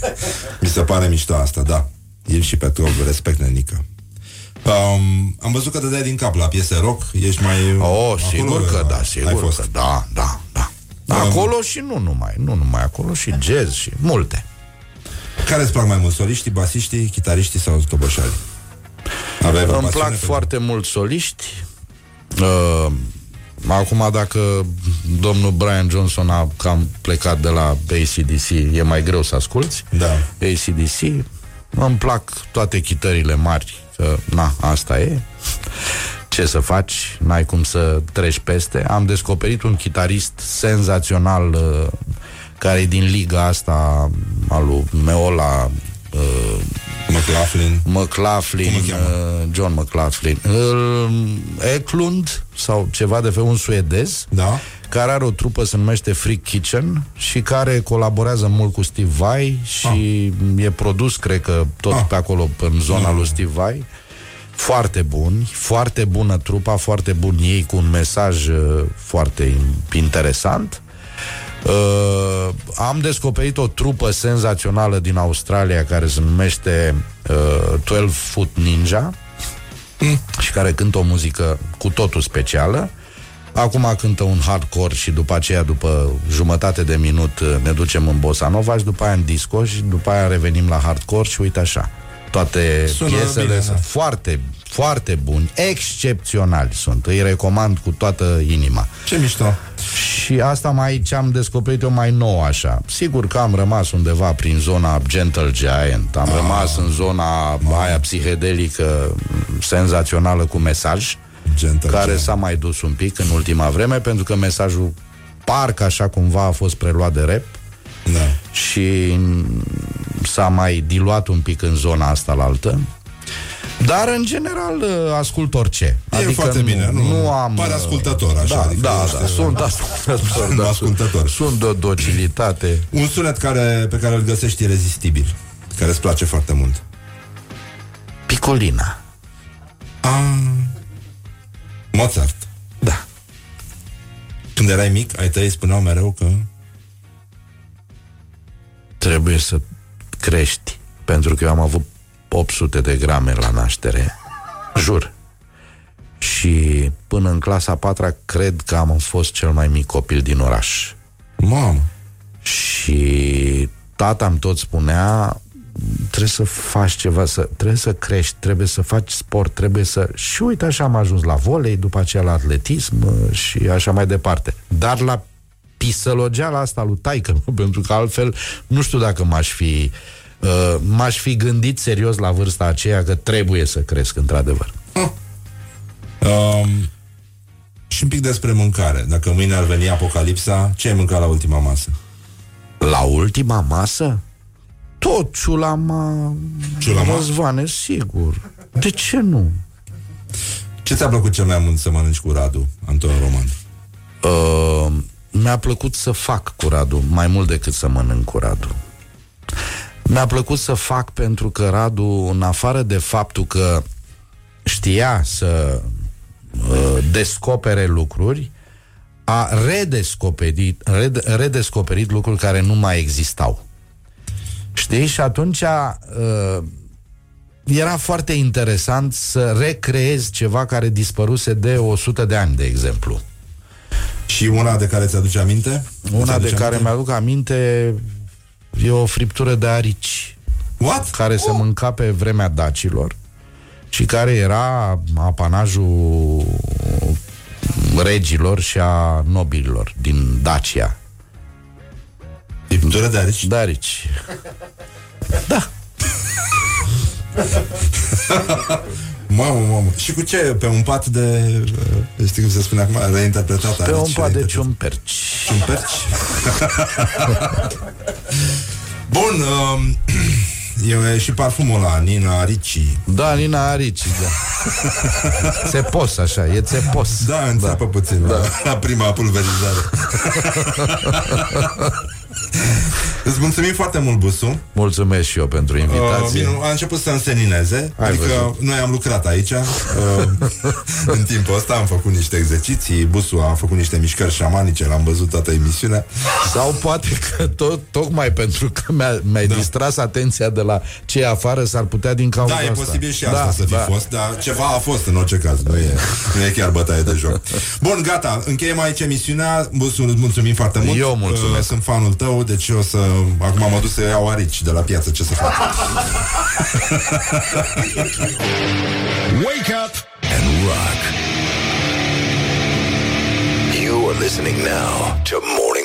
mi se pare mișto asta, da. El și Petrov, respect, nenică. Um, am văzut că te dai din cap la piese rock, ești mai... Oh, acolo, sigur că da, ai sigur fost. că da, da, da. Acolo și nu numai, nu numai acolo, și jazz și multe. Care îți plac mai mult, soliștii, basiștii, chitariștii sau toboșarii? Aveai vreo Îmi pasiune plac pentru- foarte mult soliști. Uh, acum, dacă domnul Brian Johnson a cam plecat de la ACDC, e mai greu să asculti. Da. ACDC. Îmi plac toate chitările mari, că, na, asta e. Ce să faci, n-ai cum să treci peste. Am descoperit un chitarist senzațional uh, care e din liga asta al lui Meola uh, McLaughlin. McLaughlin, Cum îl cheamă? uh, John McLaughlin, uh, Eklund sau ceva de fel, un suedez, Da. care are o trupă se numește Freak Kitchen și care colaborează mult cu Steve Vai și e produs, cred că, tot Ah. pe acolo, în zona lui Steve Vai. Foarte buni, foarte bună trupa, foarte bun ei, cu un mesaj uh, foarte interesant. Uh, am descoperit o trupă senzațională din Australia care se numește uh, 12 Foot Ninja Mm. și care cântă o muzică cu totul specială. Acum cântă un hardcore și după aceea, după jumătate de minut, uh, ne ducem în bossa nova și după aia în disco și după aia revenim la hardcore și uite așa. Toate Sună piesele bine, sunt da. foarte, foarte buni, excepționali sunt. Îi recomand cu toată inima. Ce mișto! Și asta mai ce am descoperit eu mai nou așa. Sigur că am rămas undeva prin zona Gentle Giant, am ah. rămas în zona ah. aia psihedelică senzațională cu mesaj, Gentle care Giant. s-a mai dus un pic în ultima vreme, pentru că mesajul parcă așa cumva a fost preluat de rap. Da. Și s-a mai diluat un pic în zona asta la altă. Dar, în general, uh, ascult orice. E adică foarte nu, bine. Nu, nu am... Pare ascultător, așa. Da, adică da, da, sunt ascultător. [LAUGHS] Da, ascultător. Sunt de docilitate. Un sunet care, pe care îl găsești irezistibil, care îți place foarte mult. Picolina. Ah. Mozart. Da. Când erai mic, ai tăi spuneau mereu că... Trebuie să crești. Pentru că eu am avut 800 de grame la naștere. Jur. Și până în clasa 4 cred că am fost cel mai mic copil din oraș. Mamă! Și tata îmi tot spunea trebuie să faci ceva, să, trebuie să crești, trebuie să faci sport, trebuie să... Și uite, așa am ajuns la volei, după aceea la atletism și așa mai departe. Dar la pisălogeala asta lui taică, [LAUGHS] pentru că altfel nu știu dacă m-aș fi uh, uh, m-aș fi gândit serios la vârsta aceea că trebuie să cresc într-adevăr. Hm. Um, și un pic despre mâncare. Dacă mâine ar veni apocalipsa, ce ai mâncat la ultima masă? La ultima masă? Tot ciulama, ciulama? Răzvane, sigur. De ce nu? Ce ți-a plăcut cel mai mult să mănânci cu Radu, Anton Roman? Uh, mi-a plăcut să fac cu Radu, mai mult decât să mănânc cu Radu. Mi-a plăcut să fac pentru că Radu, în afară de faptul că știa să uh, descopere lucruri, a redescoperit, red, redescoperit lucruri care nu mai existau. Știi? Și atunci uh, era foarte interesant să recreezi ceva care dispăruse de 100 de ani, de exemplu. Și una de care ți-aduce aminte? Una de care aminte? mi-aduc aminte E o friptură de arici. What? Care oh. se mânca pe vremea dacilor și care era apanajul regilor și a nobililor din Dacia. Friptură de arici? De arici. [LAUGHS] Da. Mamă, mamă. Și cu ce? Pe un pat de... Uh, știi cum se spune acum? Reinterpretat Pe un pat de ciumperci. Ciumperci? [LAUGHS] Bun, um, [CLEARS THROAT] E și parfumul ăla, Nina Arici. Da, Nina Arici, da. [LAUGHS] țepos, așa, e țepos. Da, înțepă da. puțin da. La, la prima pulverizare. [LAUGHS] Îți mulțumim foarte mult, Busu. Mulțumesc și eu pentru invitație. Uh, a început să însenineze. Ai adică văzut. noi am lucrat aici uh, [LAUGHS] în timpul ăsta, am făcut niște exerciții, Busu a făcut niște mișcări șamanice, l-am văzut toată emisiunea. Sau poate că tot, tocmai pentru că mi-a, mi-ai da. distras atenția de la ce afară s-ar putea din cauza Da, e asta. posibil și asta da, să fi da. fost, dar ceva a fost în orice caz. Nu e, nu e chiar bătaie de joc. Bun, gata, încheiem aici emisiunea. Busu, mulțumim foarte mult. Eu mulțumesc. Uh, sunt fanul tău, deci o să... Acum am adus să iau arici de la piață, ce să fac? Wake up and rock. You are listening now to more